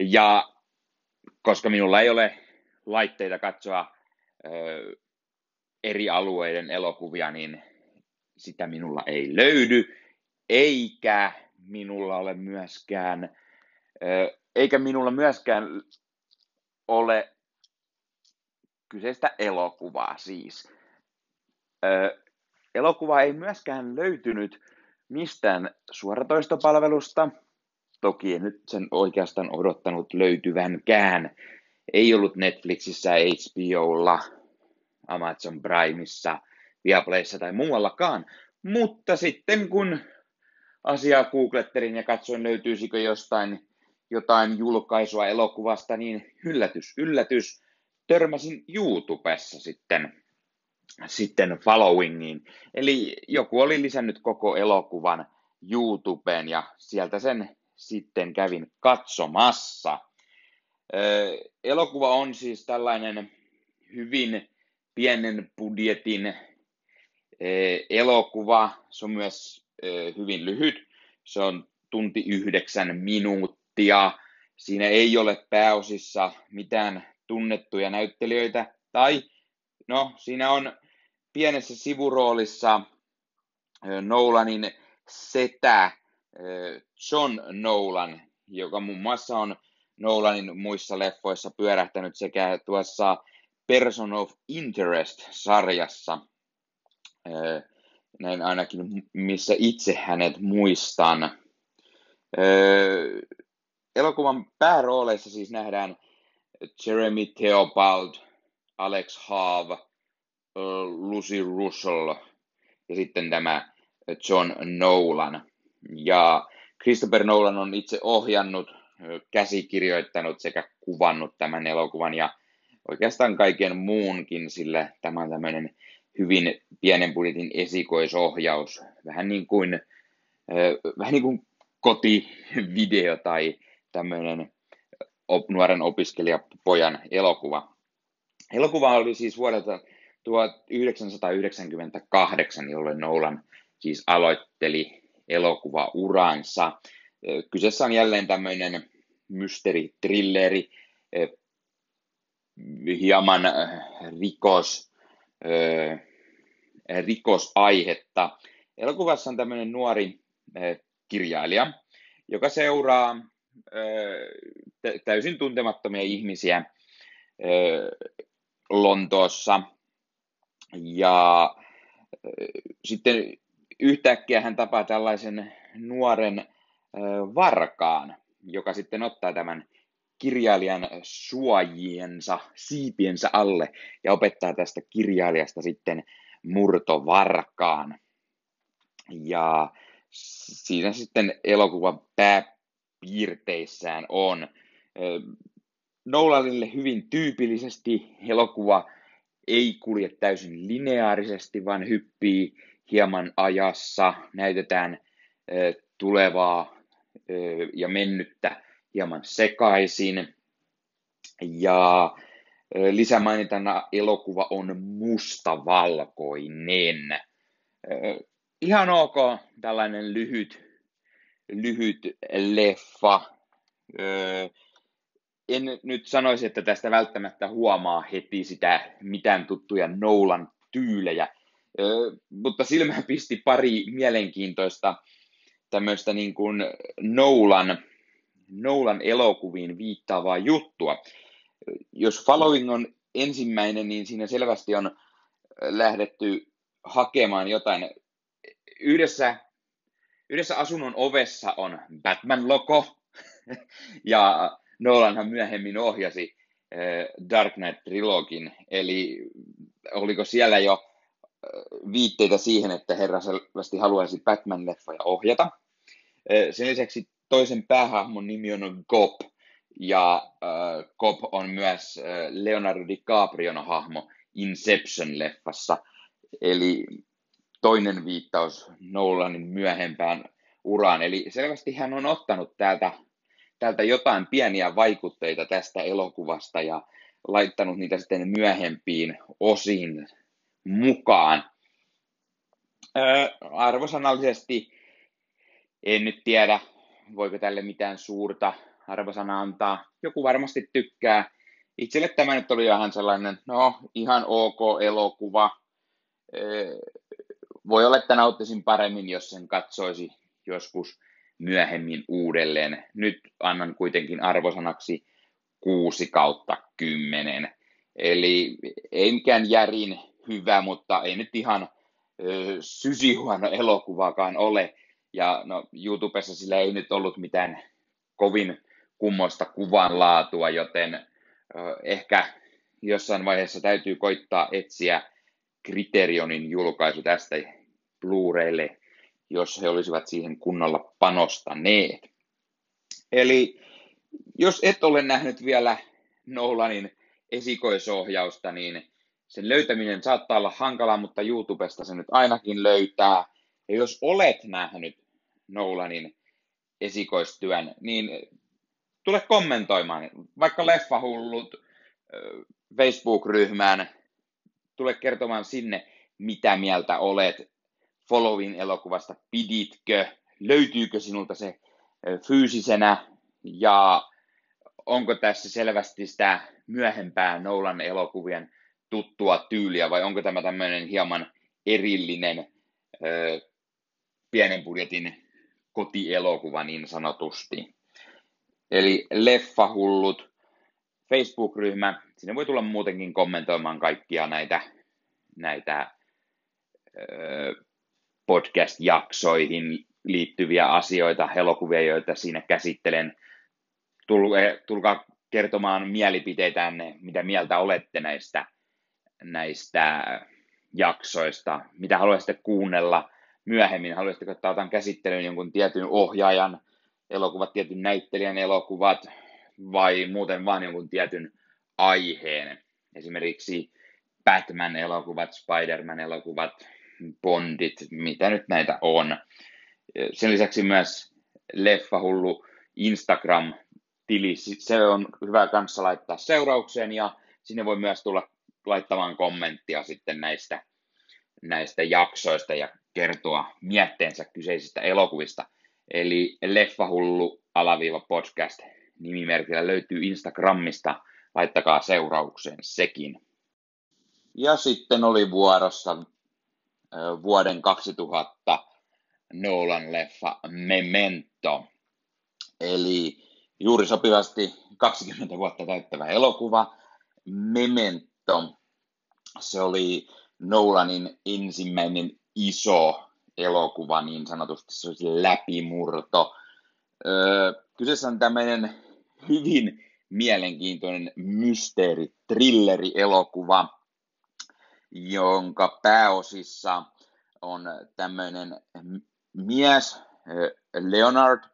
Speaker 1: Ja koska minulla ei ole laitteita katsoa ö, eri alueiden elokuvia, niin sitä minulla ei löydy, eikä minulla ole myöskään, ö, eikä minulla myöskään ole kyseistä elokuvaa siis. Ö, Elokuva ei myöskään löytynyt mistään suoratoistopalvelusta. Toki en nyt sen oikeastaan odottanut löytyvänkään. Ei ollut Netflixissä, HBOlla, Amazon Primeissa, Viaplayssa tai muuallakaan. Mutta sitten kun asiaa googlettelin ja katsoin löytyisikö jostain jotain julkaisua elokuvasta, niin yllätys, yllätys, törmäsin YouTubessa sitten sitten followingiin. Eli joku oli lisännyt koko elokuvan YouTubeen ja sieltä sen sitten kävin katsomassa. Elokuva on siis tällainen hyvin pienen budjetin elokuva. Se on myös hyvin lyhyt. Se on tunti yhdeksän minuuttia. Siinä ei ole pääosissa mitään tunnettuja näyttelijöitä. Tai no, siinä on pienessä sivuroolissa Nolanin setä John Nolan, joka muun muassa on Nolanin muissa leffoissa pyörähtänyt sekä tuossa Person of Interest-sarjassa, näin ainakin missä itse hänet muistan. Elokuvan päärooleissa siis nähdään Jeremy Theobald, Alex Haave, Lucy Russell ja sitten tämä John Nolan. Ja Christopher Nolan on itse ohjannut, käsikirjoittanut sekä kuvannut tämän elokuvan ja oikeastaan kaiken muunkin, sillä tämä on tämmöinen hyvin pienen budjetin esikoisohjaus, vähän niin kuin, vähän niin kuin kotivideo tai tämmöinen nuoren opiskelijapojan elokuva. Elokuva oli siis vuodelta 1998, jolloin Nolan siis aloitteli elokuvauransa. Kyseessä on jälleen tämmöinen mysteeri-trilleri, hieman rikos, rikosaihetta. Elokuvassa on tämmöinen nuori kirjailija, joka seuraa täysin tuntemattomia ihmisiä Lontoossa. Ja sitten yhtäkkiä hän tapaa tällaisen nuoren varkaan, joka sitten ottaa tämän kirjailijan suojiensa, siipiensä alle ja opettaa tästä kirjailijasta sitten murtovarkaan. Ja siinä sitten elokuvan pääpiirteissään on Nolanille hyvin tyypillisesti elokuva ei kulje täysin lineaarisesti, vaan hyppii hieman ajassa, näytetään tulevaa ja mennyttä hieman sekaisin. Ja lisämainintana elokuva on mustavalkoinen. Ihan ok, tällainen lyhyt, lyhyt leffa. En nyt sanoisi, että tästä välttämättä huomaa heti sitä mitään tuttuja Nolan tyylejä, mutta silmään pisti pari mielenkiintoista tämmöistä niin kuin Nolan, Nolan elokuviin viittaavaa juttua. Jos Following on ensimmäinen, niin siinä selvästi on lähdetty hakemaan jotain. Yhdessä, yhdessä asunnon ovessa on Batman-loko, ja Nolanhan myöhemmin ohjasi Dark Knight Trilogin, eli oliko siellä jo viitteitä siihen, että herra selvästi haluaisi Batman-leffoja ohjata. Sen lisäksi toisen päähahmon nimi on Gop, ja Gop on myös Leonardo DiCaprion hahmo Inception-leffassa, eli toinen viittaus Nolanin myöhempään uraan. Eli selvästi hän on ottanut täältä, täältä jotain pieniä vaikutteita tästä elokuvasta ja laittanut niitä sitten myöhempiin osiin mukaan. Öö, arvosanallisesti en nyt tiedä, voiko tälle mitään suurta arvosana antaa. Joku varmasti tykkää. Itselle tämä nyt oli ihan sellainen, no ihan ok elokuva. Voi olla, että nauttisin paremmin, jos sen katsoisi joskus myöhemmin uudelleen. Nyt annan kuitenkin arvosanaksi 6 kautta 10. Eli ei mikään järin hyvä, mutta ei nyt ihan sysihuono elokuvaakaan ole. Ja no, YouTubessa sillä ei nyt ollut mitään kovin kummoista kuvanlaatua, joten ö, ehkä jossain vaiheessa täytyy koittaa etsiä Kriterionin julkaisu tästä Blu-raylle, jos he olisivat siihen kunnolla panostaneet. Eli jos et ole nähnyt vielä Nolanin esikoisohjausta, niin sen löytäminen saattaa olla hankalaa, mutta YouTubesta se nyt ainakin löytää. Ja jos olet nähnyt Nolanin esikoistyön, niin tule kommentoimaan, vaikka Leffahullut Facebook-ryhmään, tule kertomaan sinne, mitä mieltä olet Followin elokuvasta, piditkö, löytyykö sinulta se fyysisenä ja onko tässä selvästi sitä myöhempää Nolan elokuvien tuttua tyyliä vai onko tämä tämmöinen hieman erillinen ö, pienen budjetin kotielokuva niin sanotusti. Eli Leffahullut Facebook-ryhmä, sinne voi tulla muutenkin kommentoimaan kaikkia näitä, näitä ö, podcast-jaksoihin liittyviä asioita, elokuvia, joita siinä käsittelen. Tulkaa kertomaan mielipiteitänne, mitä mieltä olette näistä, näistä jaksoista, mitä haluaisitte kuunnella myöhemmin. Haluaisitteko, että otan käsittelyyn jonkun tietyn ohjaajan elokuvat, tietyn näyttelijän elokuvat, vai muuten vain jonkun tietyn aiheen. Esimerkiksi Batman-elokuvat, Spider-Man-elokuvat, Bondit, mitä nyt näitä on. Sen lisäksi myös Leffahullu Instagram-tili, se on hyvä kanssa laittaa seuraukseen ja sinne voi myös tulla laittamaan kommenttia sitten näistä, näistä jaksoista ja kertoa mietteensä kyseisistä elokuvista. Eli Leffahullu alaviiva podcast nimimerkillä löytyy Instagramista, laittakaa seuraukseen sekin. Ja sitten oli vuorossa vuoden 2000 Nolan-leffa Memento. Eli juuri sopivasti 20 vuotta täyttävä elokuva Memento. Se oli Nolanin ensimmäinen iso elokuva, niin sanotusti se olisi läpimurto. Öö, kyseessä on tämmöinen hyvin mielenkiintoinen mysteeri, trilleri elokuva, jonka pääosissa on tämmöinen mies, Leonard,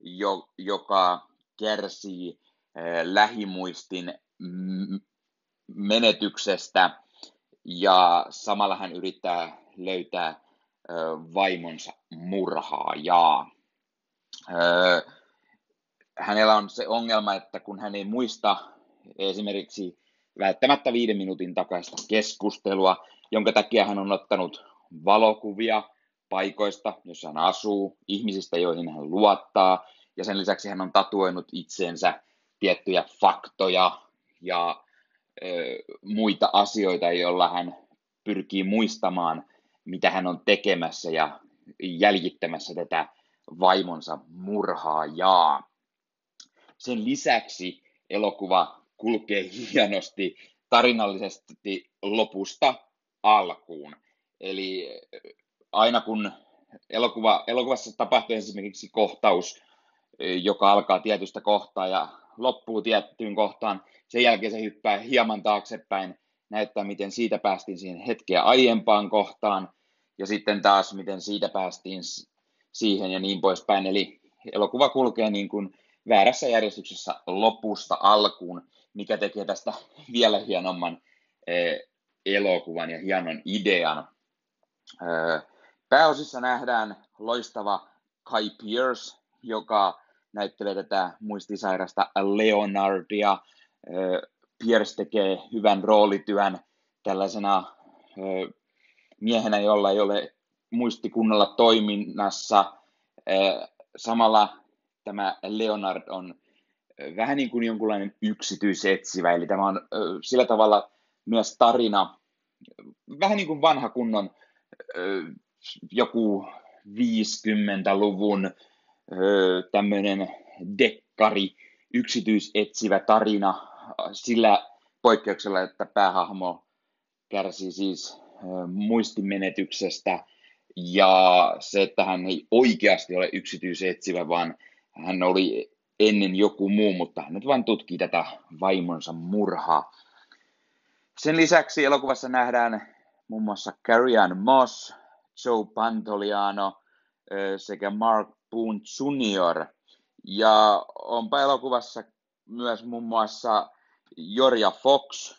Speaker 1: jo, joka kärsii lähimuistin menetyksestä ja samalla hän yrittää löytää vaimonsa murhaajaa. Hänellä on se ongelma, että kun hän ei muista esimerkiksi välttämättä viiden minuutin takaista keskustelua, jonka takia hän on ottanut valokuvia paikoista, joissa hän asuu, ihmisistä, joihin hän luottaa, ja sen lisäksi hän on tatuoinut itseensä tiettyjä faktoja ja ö, muita asioita, joilla hän pyrkii muistamaan, mitä hän on tekemässä ja jäljittämässä tätä vaimonsa murhaajaa. Sen lisäksi elokuva kulkee hienosti tarinallisesti lopusta alkuun. Eli aina kun elokuva, elokuvassa tapahtuu esimerkiksi kohtaus, joka alkaa tietystä kohtaa ja loppuu tiettyyn kohtaan, sen jälkeen se hyppää hieman taaksepäin, näyttää miten siitä päästiin siihen hetkeä aiempaan kohtaan, ja sitten taas miten siitä päästiin siihen ja niin poispäin. Eli elokuva kulkee niin kuin väärässä järjestyksessä lopusta alkuun, mikä tekee tästä vielä hienomman elokuvan ja hienon idean. Pääosissa nähdään loistava Kai Pierce, joka näyttelee tätä muistisairasta Leonardia. Pierce tekee hyvän roolityön tällaisena miehenä, jolla ei ole muisti kunnolla toiminnassa. Samalla tämä Leonard on vähän niin kuin jonkunlainen yksityisetsivä, eli tämä on sillä tavalla myös tarina, vähän niin kuin vanha kunnon joku 50-luvun tämmöinen dekkari, yksityisetsivä tarina sillä poikkeuksella, että päähahmo kärsii siis muistimenetyksestä ja se, että hän ei oikeasti ole yksityisetsivä, vaan hän oli ennen joku muu, mutta hän nyt vain tutkii tätä vaimonsa murhaa. Sen lisäksi elokuvassa nähdään muun muassa Carrie Moss, Joe Pantoliano sekä Mark Boone Jr. Ja onpa elokuvassa myös muun muassa Jorja Fox,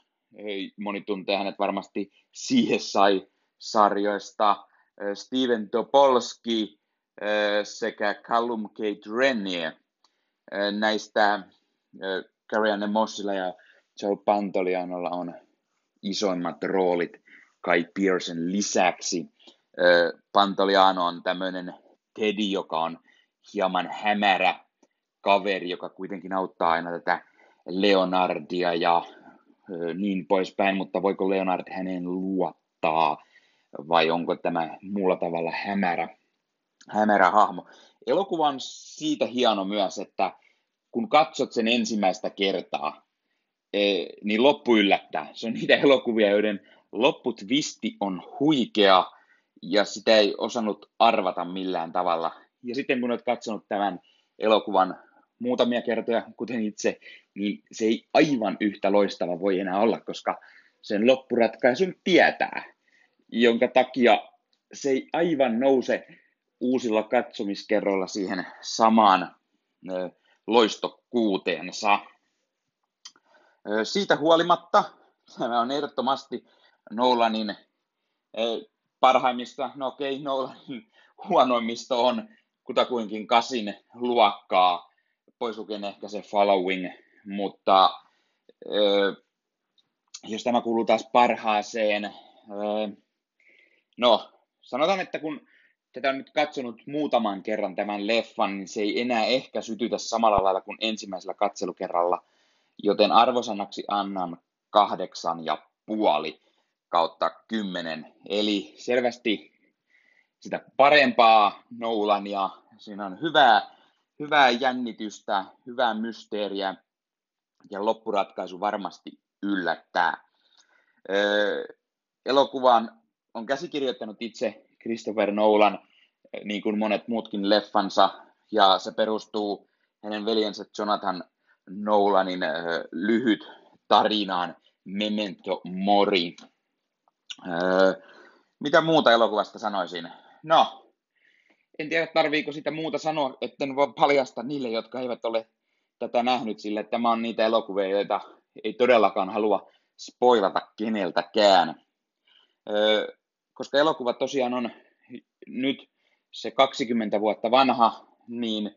Speaker 1: moni tuntee hänet varmasti CSI-sarjoista, Steven Topolski sekä Callum Kate Renier. Näistä Karianne Mossilla ja Joe Pantolianolla on isoimmat roolit Kai Pearson lisäksi. Pantoliano on tämmöinen Teddy, joka on hieman hämärä kaveri, joka kuitenkin auttaa aina tätä Leonardia ja niin poispäin, mutta voiko Leonard hänen luottaa vai onko tämä muulla tavalla hämärä, hämärä hahmo. Elokuva on siitä hieno myös, että kun katsot sen ensimmäistä kertaa, e, niin loppu yllättää. Se on niitä elokuvia, joiden lopputvisti on huikea ja sitä ei osannut arvata millään tavalla. Ja sitten kun olet katsonut tämän elokuvan muutamia kertoja, kuten itse, niin se ei aivan yhtä loistava voi enää olla, koska sen loppuratkaisun tietää, jonka takia se ei aivan nouse uusilla katsomiskerroilla siihen samaan loistokkuuteensa. Siitä huolimatta tämä on ehdottomasti Nolanin parhaimmista, no okei, okay, Nolanin huonoimmista on kutakuinkin kasin luokkaa, pois lukien ehkä se following, mutta jos tämä kuuluu taas parhaaseen, no sanotaan, että kun tätä on nyt katsonut muutaman kerran tämän leffan, niin se ei enää ehkä sytytä samalla lailla kuin ensimmäisellä katselukerralla, joten arvosanaksi annan kahdeksan ja puoli kautta kymmenen. Eli selvästi sitä parempaa Nolania, siinä on hyvää, hyvää jännitystä, hyvää mysteeriä ja loppuratkaisu varmasti yllättää. Öö, elokuvan on käsikirjoittanut itse Christopher Nolan, niin kuin monet muutkin leffansa, ja se perustuu hänen veljensä Jonathan Nolanin öö, lyhyt tarinaan Memento Mori. Öö, mitä muuta elokuvasta sanoisin? No, en tiedä tarviiko sitä muuta sanoa, etten voi paljasta niille, jotka eivät ole tätä nähnyt, sillä tämä on niitä elokuvia, joita ei todellakaan halua spoilata keneltäkään. Koska elokuva tosiaan on nyt se 20 vuotta vanha, niin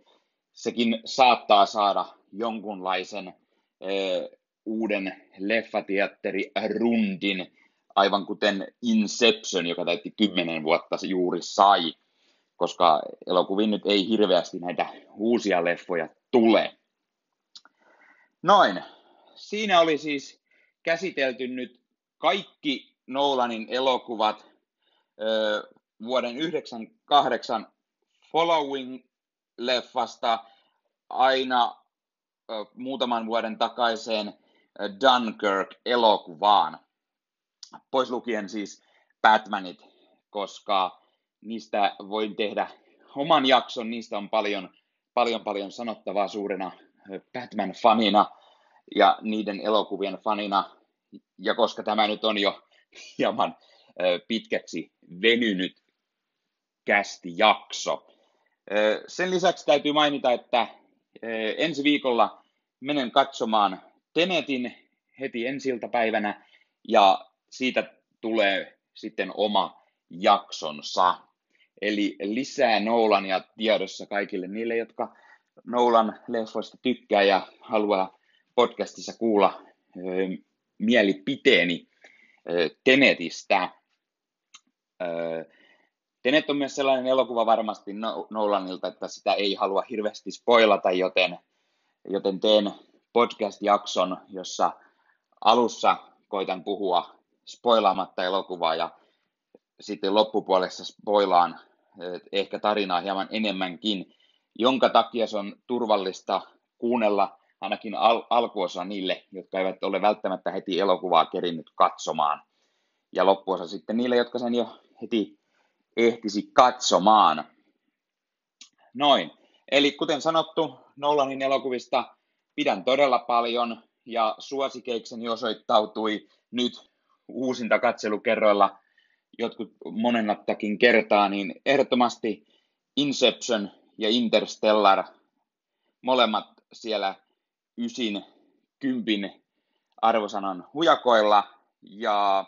Speaker 1: sekin saattaa saada jonkunlaisen öö, uuden leffateatterirundin, aivan kuten Inception, joka täytti 10 vuotta juuri sai, koska elokuviin nyt ei hirveästi näitä uusia leffoja tule. Noin. Siinä oli siis käsitelty nyt kaikki Nolanin elokuvat ö, vuoden 1998 Following-leffasta aina muutaman vuoden takaiseen Dunkirk-elokuvaan. Pois lukien siis Batmanit, koska niistä voin tehdä oman jakson, niistä on paljon, paljon, paljon sanottavaa suurena Batman-fanina ja niiden elokuvien fanina. Ja koska tämä nyt on jo hieman pitkäksi venynyt kästi jakso. Sen lisäksi täytyy mainita, että ensi viikolla menen katsomaan Tenetin heti ensiltapäivänä ja siitä tulee sitten oma jaksonsa. Eli lisää Nolania tiedossa kaikille niille, jotka Nolan leffoista tykkää ja haluaa podcastissa kuulla mielipiteeni Tenetistä. Ö, Tenet on myös sellainen elokuva varmasti Nolanilta, että sitä ei halua hirveästi spoilata, joten, joten teen podcast-jakson, jossa alussa koitan puhua spoilaamatta elokuvaa ja sitten loppupuolessa spoilaan ehkä tarinaa hieman enemmänkin, jonka takia se on turvallista kuunnella ainakin al- alkuosa niille, jotka eivät ole välttämättä heti elokuvaa kerinnyt katsomaan. Ja loppuosa sitten niille, jotka sen jo heti ehtisi katsomaan. Noin. Eli kuten sanottu, Nolanin elokuvista pidän todella paljon ja suosikeikseni osoittautui nyt uusinta katselukerroilla jotkut monenattakin kertaa, niin ehdottomasti Inception ja Interstellar, molemmat siellä ysin, kympin arvosanan hujakoilla. Ja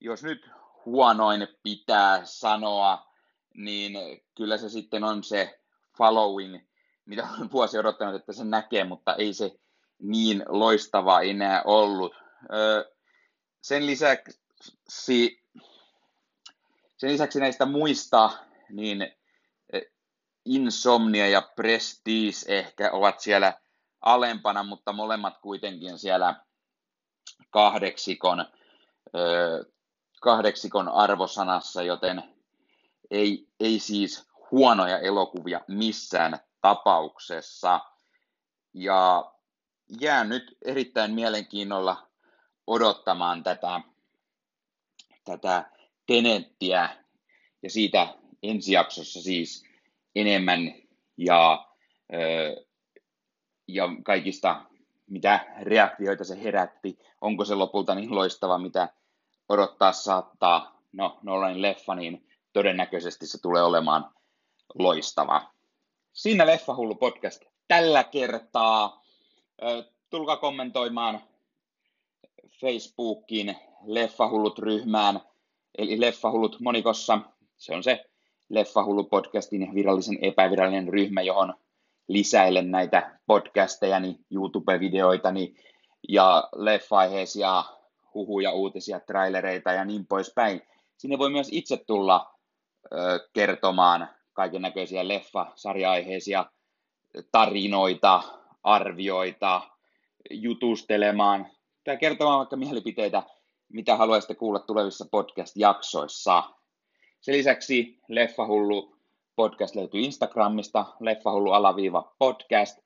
Speaker 1: jos nyt huonoin pitää sanoa, niin kyllä se sitten on se following, mitä olen vuosi odottanut, että se näkee, mutta ei se niin loistava enää ollut. Sen lisäksi, sen lisäksi näistä muista, niin Insomnia ja Prestige ehkä ovat siellä alempana, mutta molemmat kuitenkin siellä kahdeksikon, kahdeksikon arvosanassa, joten ei, ei siis huonoja elokuvia missään tapauksessa. Ja jään nyt erittäin mielenkiinnolla odottamaan tätä, tätä Tenettiä ja siitä ensi jaksossa siis enemmän ja, ja kaikista, mitä reaktioita se herätti, onko se lopulta niin loistava, mitä odottaa saattaa. No, Nolanin leffa, niin todennäköisesti se tulee olemaan loistava. Siinä Leffahullu podcast tällä kertaa. Tulkaa kommentoimaan Facebookin Leffahullut-ryhmään, eli Leffahullut monikossa. Se on se Leffahullu podcastin virallisen epävirallinen ryhmä, johon lisäilen näitä podcastejani, YouTube-videoitani ja leffaiheisia huhuja, uutisia, trailereita ja niin poispäin. Sinne voi myös itse tulla ö, kertomaan kaiken näköisiä leffa-sarja-aiheisia tarinoita, arvioita, jutustelemaan tai kertomaan vaikka mielipiteitä, mitä haluaisitte kuulla tulevissa podcast-jaksoissa. Sen lisäksi Leffahullu podcast löytyy Instagramista, leffahullu alaviiva podcast.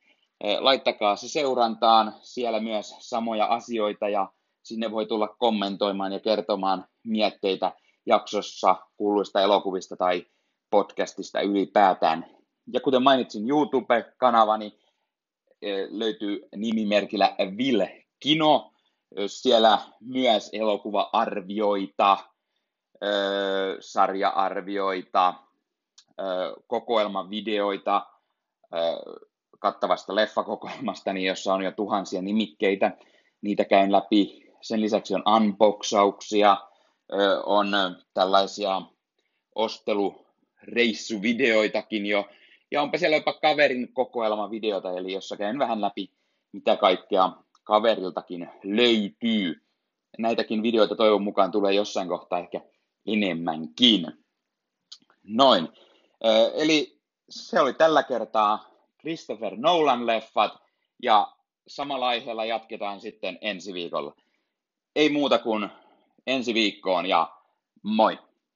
Speaker 1: Laittakaa se seurantaan, siellä myös samoja asioita ja sinne voi tulla kommentoimaan ja kertomaan mietteitä jaksossa kuuluista elokuvista tai podcastista ylipäätään. Ja kuten mainitsin, YouTube-kanavani löytyy nimimerkillä Ville Kino. Siellä myös elokuva-arvioita, sarja-arvioita, kokoelmavideoita kattavasta leffakokoelmasta, niin jossa on jo tuhansia nimikkeitä. Niitä käyn läpi. Sen lisäksi on unboxauksia, on tällaisia ostelureissuvideoitakin jo, ja onpa siellä jopa kaverin kokoelmavideota, eli jossa käyn vähän läpi, mitä kaikkea kaveriltakin löytyy. Näitäkin videoita toivon mukaan tulee jossain kohtaa ehkä enemmänkin. Noin. Eli se oli tällä kertaa Christopher Nolan-leffat ja samalla aiheella jatketaan sitten ensi viikolla. Ei muuta kuin ensi viikkoon ja moi!